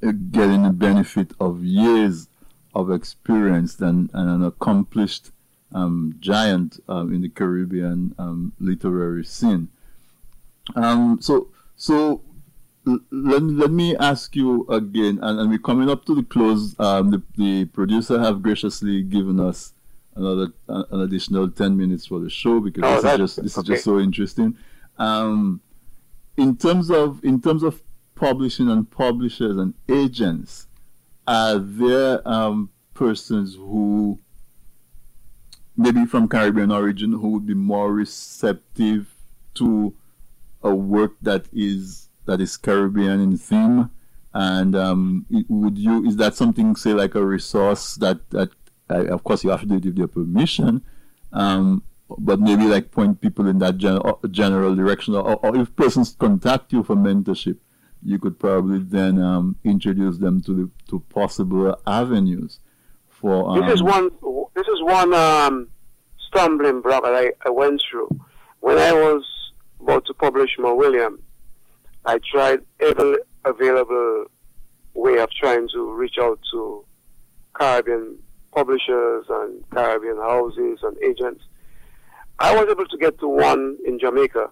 getting the benefit of years of experience and, and an accomplished um, giant um, in the Caribbean um, literary scene. Um, so so let, let me ask you again, and, and we're coming up to the close. Um, the, the producer have graciously given us another uh, an additional ten minutes for the show because oh, this is just this okay. is just so interesting. Um, in terms of in terms of publishing and publishers and agents, are there um, persons who maybe from Caribbean origin who would be more receptive to a work that is that is Caribbean in theme? And um, would you is that something say like a resource that that of course you have to do it with your permission, um, but maybe like point people in that gen- uh, general direction, or, or, if persons contact you for mentorship, you could probably then um, introduce them to the to possible avenues for. this is um, one. This is one um, stumbling block that I, I went through when I was about to publish my William. I tried every available way of trying to reach out to Caribbean publishers and Caribbean houses and agents. I was able to get to one in Jamaica,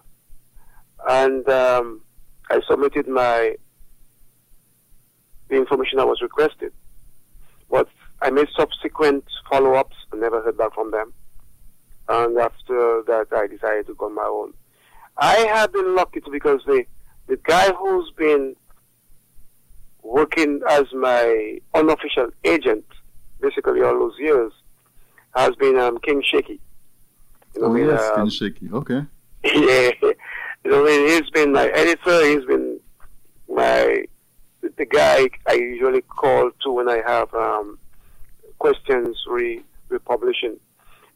and um, I submitted my the information I was requested. But I made subsequent follow-ups and never heard back from them. And after that, I decided to go on my own. I have been lucky because they the guy who's been working as my unofficial agent, basically all those years, has been um, King Shaky. You know, oh, yes, um, King Shaky. Okay. Yeah. You know, he's been my editor. He's been my the guy I usually call to when I have um, questions re republishing.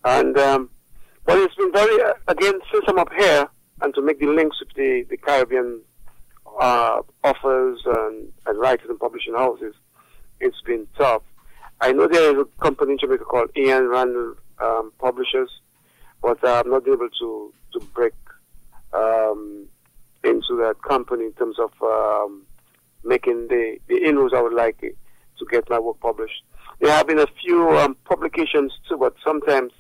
And um, but it's been very uh, again since I'm up here and to make the links with the, the Caribbean uh, offers and, and writers and publishing houses, it's been tough. I know there is a company in Jamaica called Ian Randle um, Publishers, but I'm not able to to break um, into that company in terms of um, making the, the inroads I would like to get my work published. There have been a few um, publications too, but sometimes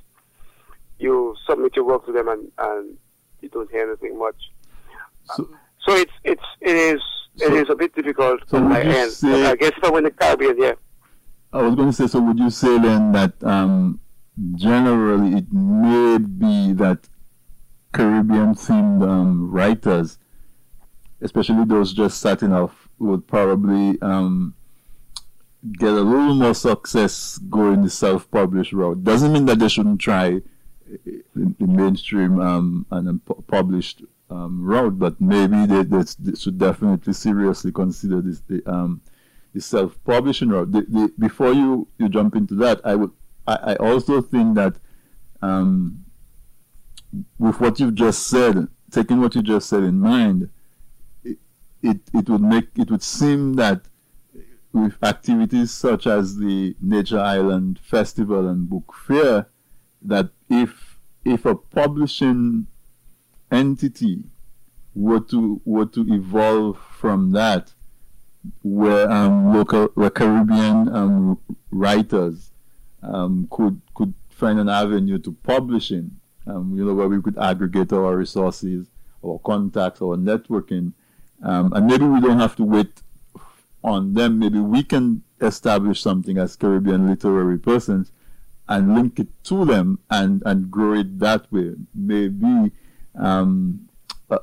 you submit your work to them and, and you don't hear anything much. So, so it's it's it is so, it is a bit difficult so on my end. Say, I guess if I win the Caribbean, yeah. I was going to say, so would you say then that um, generally it may be that Caribbean themed um, writers, especially those just starting off, would probably um, get a little more success going the self-published route. Doesn't mean that they shouldn't try the, mainstream um, and published um, route, but maybe they, they, they, should definitely seriously consider this the, um, the self-publishing route. The, the, before you, you jump into that, I would I, I also think that um, with what you've just said, taking what you just said in mind, it, it, it would make it would seem that with activities such as the Nature Island Festival and Book Fair, that if if a publishing entity were to were to evolve from that, where um, local where Caribbean um, writers um, could could find an avenue to publishing, um, you know, where we could aggregate our resources, our contacts, our networking, um, and maybe we don't have to wait on them. Maybe we can establish something as Caribbean literary persons and link it to them and, and grow it that way. Maybe um, a,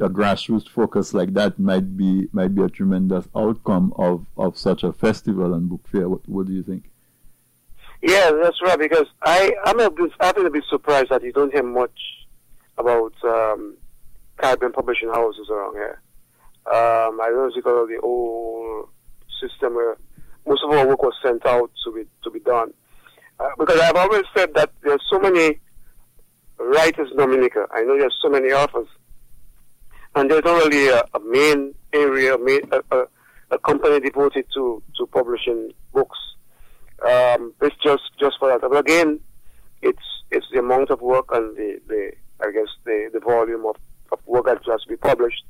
a, grassroots focus like that might be might be a tremendous outcome of, of such a festival and book fair. What, what do you think? Yeah, that's right. Because I I'm a bit, been a bit surprised that you don't hear much about um, Caribbean publishing houses around here. Um, I don't know because of the old system where most of our work was sent out to be to be done. Uh, because I've always said that there's so many writers in Dominica. I know there's so many authors, and there's not really a, a main area, main, a, a, a, company devoted to, to publishing books. Um, it's just just for that. But again, it's it's the amount of work and the, the I guess the, the volume of, of work that has to be published.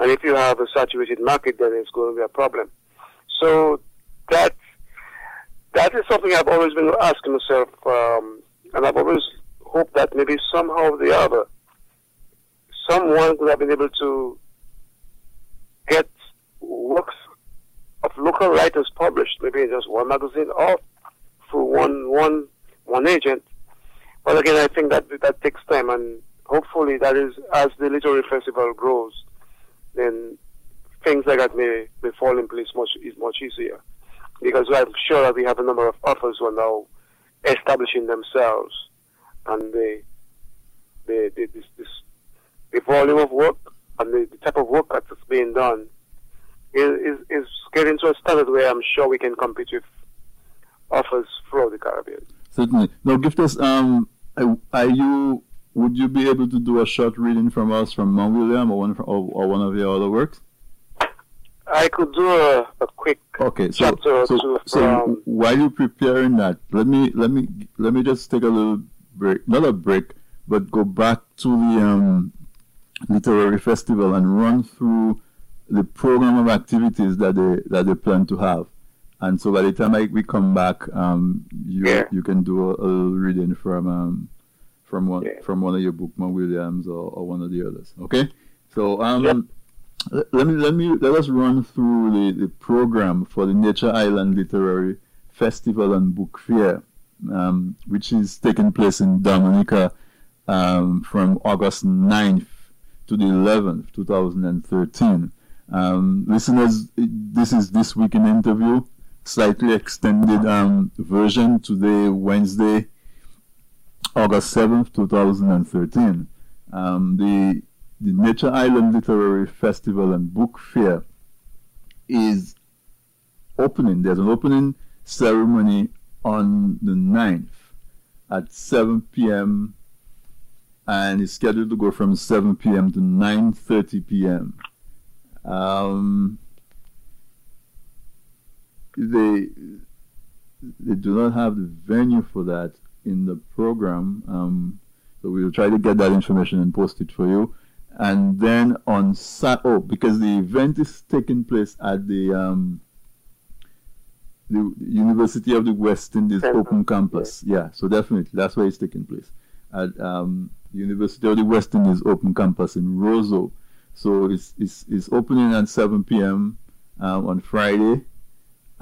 And if you have a saturated market, then it's going to be a problem. So that that is something I've always been asking myself, um, and I've always hoped that maybe somehow or the other, someone could have been able to get works of local writers published, maybe in just one magazine or through one one one agent. But again, I think that that takes time, and hopefully, that is as the literary festival grows, then things like that may, may fall in place much is much easier because I'm sure that we have a number of authors who are now establishing themselves, and the the, the this, this the volume of work and the, the, type of work that's being done is, is, is getting to a standard where I'm sure we can compete with authors throughout the Caribbean. Certainly. Now, Giftus, um, are you would you be able to do a short reading from us from Mount William or one from, or, or one of your other works? I could do a, a quick okay. So, so, so while you're preparing that, let me let me let me just take a little break, not a break, but go back to the um, literary festival and run through the program of activities that they that they plan to have. And so by the time I, we come back, um, you yeah. you can do a, a reading from um, from one yeah. from one of your Bookman Williams or, or one of the others. Okay. So um. Yep let me let me let us run through the, the program for the Nature Island Literary Festival and Book Fair, um, which is taking place in Dominica um, from August 9th to the 11th, 2013. Um, listeners, this is this week in interview, slightly extended um, version today, Wednesday, August 7th, 2013. Um, the the Nature Island Literary Festival and Book Fair is opening. There's an opening ceremony on the 9th at 7 p.m. and it's scheduled to go from 7 p.m. to 9:30 p.m. Um, they they do not have the venue for that in the program, um, so we will try to get that information and post it for you and then on Sat oh because the event is taking place at the um, the University of the West Indies Open Campus. Yeah. yeah, so definitely that's where it's taking place at um, University of the West Indies Open Campus in Roseau. So it's it's, it's opening at 7 p.m. Um, on Friday,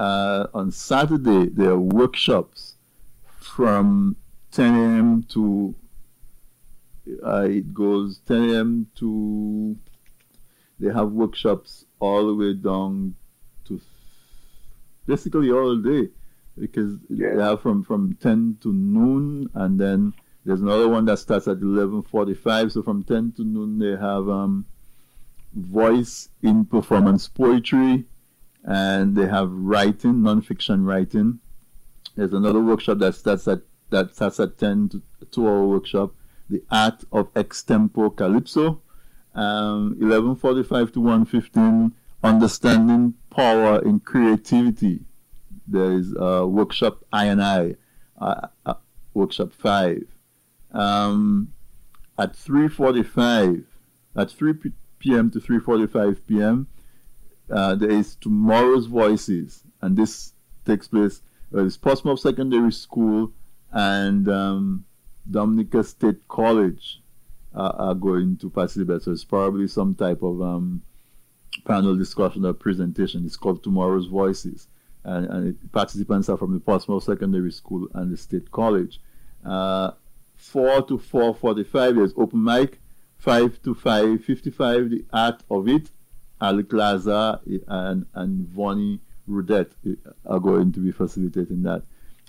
uh, on Saturday there are workshops from 10 a.m. to uh, it goes 10 a.m. to they have workshops all the way down to basically all day because Yeah. they have from from 10 to noon and then there's another one that starts at 11:45 so from 10 to noon they have um voice in performance poetry and they have writing non-fiction writing there's another workshop that starts at that starts at 10 to 2 hour workshop the art of extempo calypso um 11:45 to 1:15 understanding power in creativity there is uh, workshop I and I, uh, uh, workshop five. Um, at 3:45, at 3 p.m. to 3:45 p.m., uh, there is tomorrow's voices, and this takes place. Uh, it's Portsmouth Secondary School and um, Dominica State College uh, are going to participate. So it's probably some type of um, panel discussion or presentation. It's called Tomorrow's Voices and, and it, participants are from the Portsmouth Secondary School and the State College. Uh, 4 to 4.45 there's open mic. 5 to 5.55 the art of it. Alick Lazare and, and Vonnie are going to be facilitating that.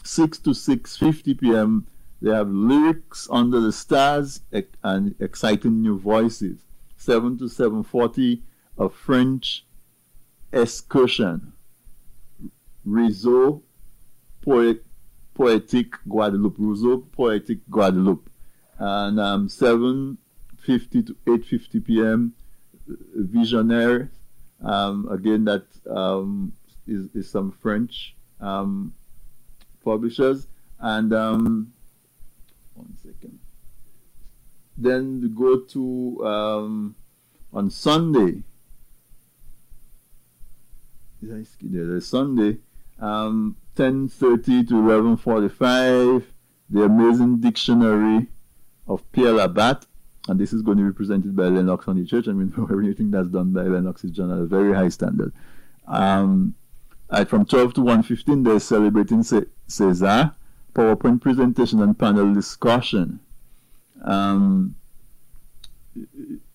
6 to 6.50 p.m. they have lyrics under the stars and exciting new voices. 7 to 7.40 a French excursion. Rizzo Poet, Poetic Guadeloupe. Rousseau Poetic Guadeloupe. And um, 7.50 to 8.50 p.m. Visionnaire. Um, again, that um, is, is some French um, publishers. And um, one second. Then go to um, on Sunday. Did I skip there? There's Sunday um, 10.30 to 11.45, the amazing dictionary of Père Labat, and this is going to be presented by Lennox Honychurch. I mean, everything that's done by Lennox is done at a very high standard. Um, at from 12 to 1.15, they're celebrating Ce- Césaire, PowerPoint presentation and panel discussion. Um,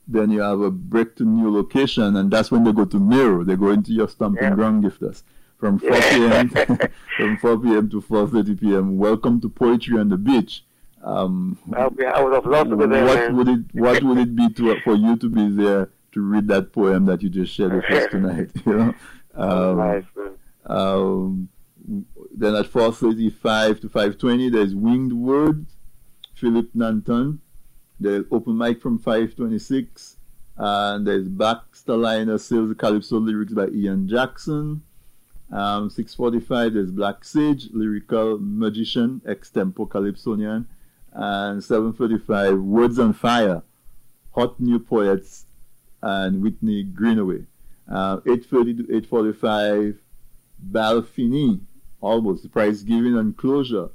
then you have a break to new location, and that's when they go to Mero. They go into your stomping Yeah. ground Giftus from 4 p.m. from 4 p.m. to 4:30 p.m. Welcome to Poetry on the Beach. Um, I would have loved to be there, what man. would it What would it be to for you to be there to read that poem that you just shared with us tonight? You know. Um, nice, um, then at 4.35 to 5.20, there's Winged Words, Philip Nanton. There's open mic from 5.26. And there's Baxter Liner Sales Calypso lyrics by Ian Jackson. Um, 6.45, there's Black Sage, Lyrical Magician, Extempo Calypsonian. And 7.35, Words on Fire, Hot New Poets, and Whitney Greenaway. Uh, 8.30 to 8.45, Balfini, almost prize giving and closure.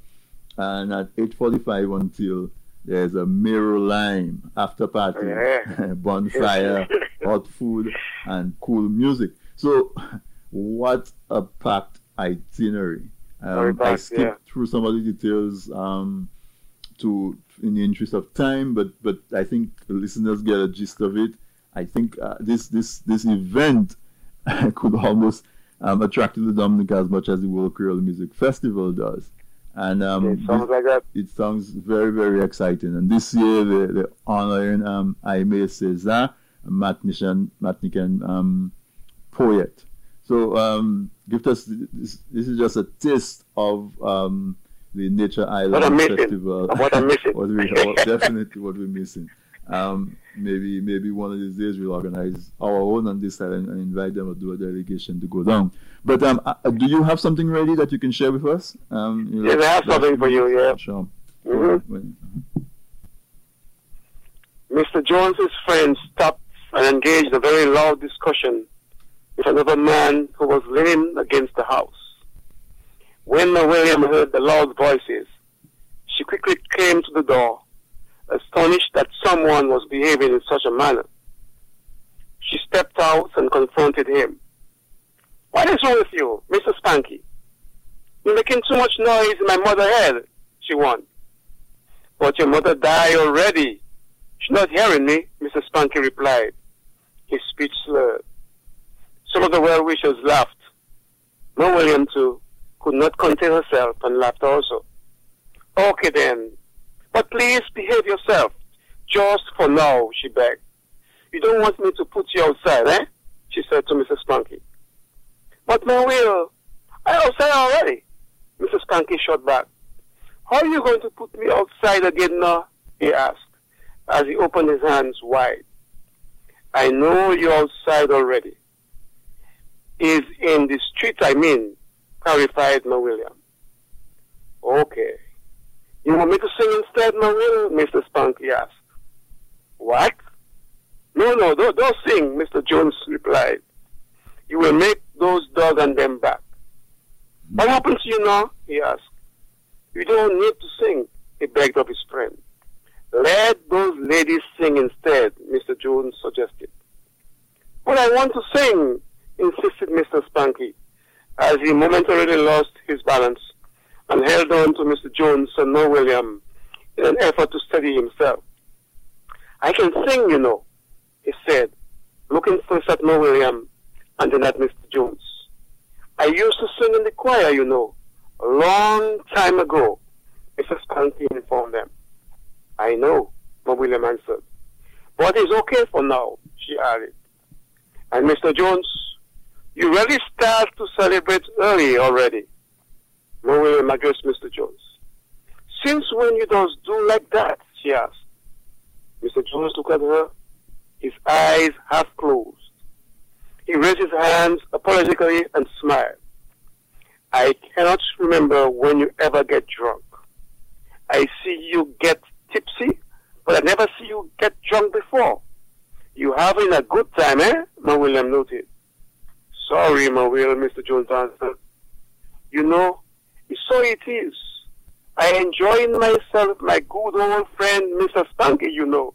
And at 8.45 until there's a mirror lime after party, Yeah. bonfire, hot food, and cool music. So, what a packed itinerary. Um, I skipped yeah. through some of the details um, to in the interest of time, but but I think the listeners get a gist of it. I think uh, this this this event could almost um, attract the Dominica as much as the World Creole Music Festival does, and um, it sounds like that. it sounds very, very exciting. And this year, they're, they're honoring um, Aimé Césaire, a Matnician, Matnican um, poet. So, um, give us this, this is just a taste of um, the Nature Island What Festival. What I'm missing. what we, what- definitely what we're missing. Um, maybe maybe one of these days we'll organize our own on this side and, invite them or do a delegation to go down. But um, uh, do you have something ready that you can share with us? Um, you Yes, I have something for you, yeah. Sure. Mhm. When- Mr. Jones's friend stopped and engaged a very loud discussion with another man who was leaning against the house. When William heard the loud voices, she quickly came to the door, astonished that someone was behaving in such a manner. She stepped out and confronted him. What is wrong with you, Mr. Spanky? You're making too much noise in my mother's head, she won. But your mother died already. She's not hearing me, Mr. Spanky replied, his speech slurred. Some of the well-wishers laughed. Ma William, too, could not contain herself and laughed also. Okay then, but please behave yourself, just for now, she begged. You don't want me to put you outside, eh? She said to Mrs. Spanky. But my will, I outside already, Mrs. Spanky shot back. How are you going to put me outside again now? he asked, as he opened his hands wide. I know you're outside already. Is in the street, I mean, clarified Ma William. Okay. You want me to sing instead, Ma William? Mr. Spanky asked. What? No, no, don't, don't sing, Mr. Jones replied. You will make those dogs and them back. What happens to you now? he asked. You don't need to sing, he begged of his friend. Let those ladies sing instead, Mr. Jones suggested. But I want to sing, insisted Mr. Spanky, as he momentarily lost his balance and held on to Mr. Jones and no William in an effort to steady himself. I can sing, you know, he said, looking first at Ma William and then at Mr. Jones. I used to sing in the choir, you know, a long time ago, Mrs. Spanky informed them. I know, Ma William answered. But it's okay for now, she added. And Mr. Jones, you really start to celebrate early already. Ma William addressed Mr. Jones. Since when you don't do like that? she asked. Mr. Jones looked at her, his eyes half closed. He raised his hands apologetically and smiled. I cannot remember when you ever get drunk. I see you get tipsy, but I never see you get drunk before. You having a good time, eh? Ma William noted. Sorry, Ma Will, Mr. Jones answered. You know, so it is. I enjoying myself, my good old friend, Mr. Spanky, you know.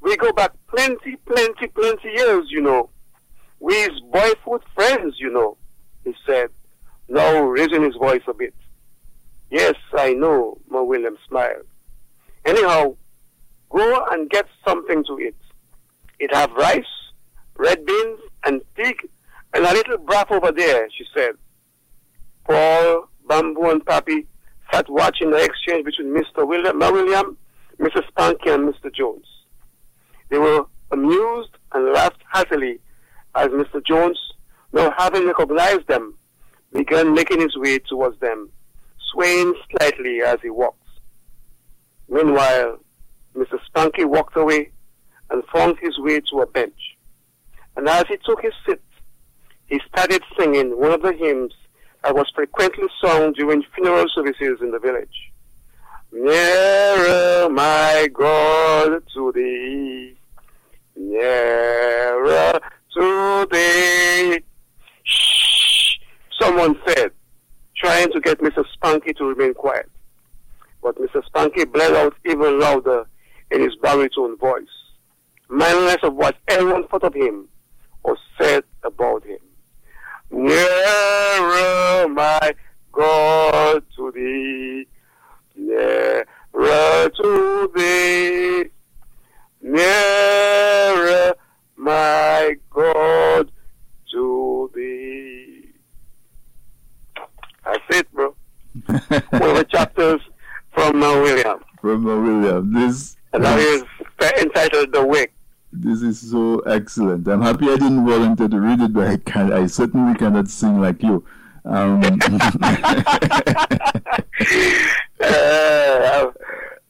We go back plenty, plenty, plenty years, you know. We's boyhood friends, you know, he said, now raising his voice a bit. Yes, I know, Ma William smiled. Anyhow, go and get something to eat. It have rice, red beans, and pig, and a little broth over there, she said. Paul, Bamboo, and Pappy sat watching the exchange between Mr. William, William, Mrs. Spanky, and Mr. Jones. They were amused and laughed heartily as Mr. Jones, now having recognized them, began making his way towards them, swaying slightly as he walked. Meanwhile, Mr. Spanky walked away and found his way to a bench. And as he took his seat, he started singing one of the hymns that was frequently sung during funeral services in the village. Nearer, my God, to thee, nearer to thee. Shh, someone said, trying to get Mr. Spanky to remain quiet. But Mr. Spanky bled out even louder in his baritone voice, mindless of what everyone thought of him or said about him. Nearer, my God, to thee, nearer to thee, nearer, my God, to thee. That's it, bro. One of the chapters from uh, William. From uh, William. This And that is entitled The Wick. This is so excellent. I'm happy I didn't volunteer to read it, but I can I certainly cannot sing like you. Um, Uh,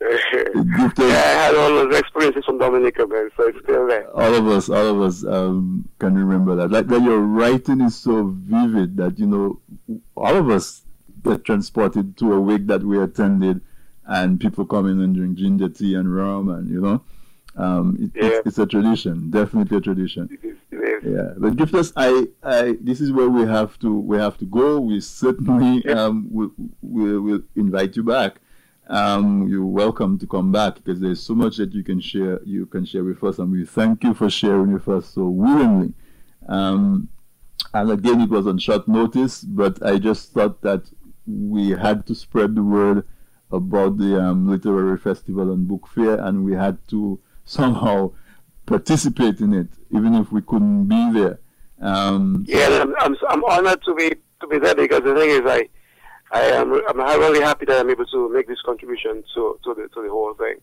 I had all those experiences from Dominica, man, so it's still there. all of us, all of us um, can remember that. Like that, your writing is so vivid that you know, all of us get transported to a wake that we attended, and people come in and drink ginger tea and rum, and you know, um, it, Yeah. it's, it's a tradition, definitely a tradition. It is, it is. Yeah, but Giftus, I, I, this is where we have to, we have to go. We certainly, um, will, will, will invite you back. Um, you're welcome to come back because there's so much that you can share, you can share with us, and we thank you for sharing with us so willingly. Um, and again, it was on short notice, but I just thought that we had to spread the word about the um, literary festival and book fair, and we had to somehow participate in it, even if we couldn't be there. Um, yeah, I'm, I'm, I'm honored to be to be there because the thing is, I I am I'm really happy that I'm able to make this contribution to to the to the whole thing.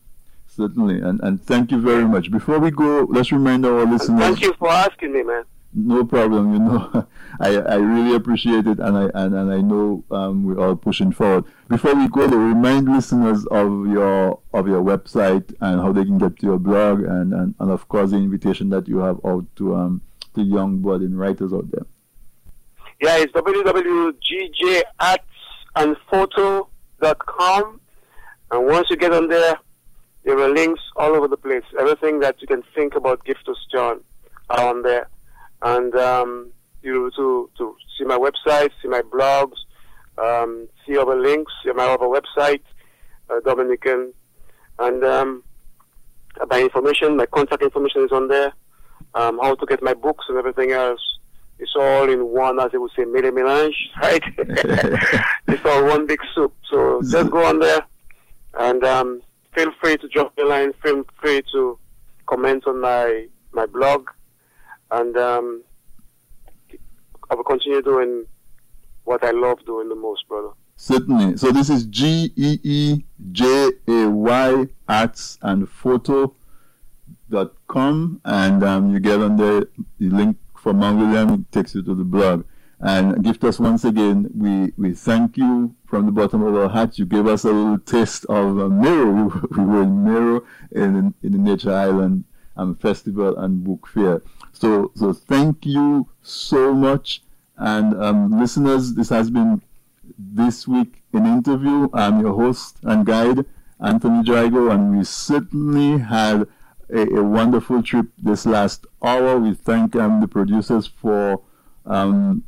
Certainly, and and thank you very much. Before we go, let's remind our listeners. And thank you for asking me, man. No problem. You know, I, I really appreciate it, and I and, and I know um, we're all pushing forward. Before we go, though, remind listeners of your of your website and how they can get to your blog, and, and, and of course the invitation that you have out to um to young budding writers out there. Yeah, it's www.gjartsandphoto.com, and once you get on there, there are links all over the place. Everything that you can think about Giftus John are on there and um, you to to see my website, see my blogs, um, see other links, see my other website, uh, Dominican, and um, my information, my contact information is on there. Um, how to get my books and everything else. It's all in one, as they would say, mele melange, right? it's all one big soup. So just go on there and um, feel free to drop me a line. Feel free to comment on my my blog and um, I will continue doing what I love doing the most, brother. Certainly. So this is G E E J A Y Arts and Photo dot com, and um, you get on the, link from Mount William. It takes you to the blog. And Giftus once again. We we thank you from the bottom of our hearts. You gave us a little taste of uh, Mero. We were in Mero in in the Nature Island um, Festival and Book Fair. So, so thank you so much. And um, listeners, this has been this week in interview. I'm your host and guide, Anthony Drago, and we certainly had a, a wonderful trip this last hour. We thank um, the producers for um,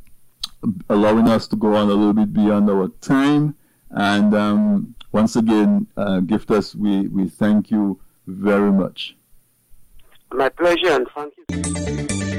allowing us to go on a little bit beyond our time. And um, once again, uh, Giftus, we, we thank you very much. My pleasure and thank you.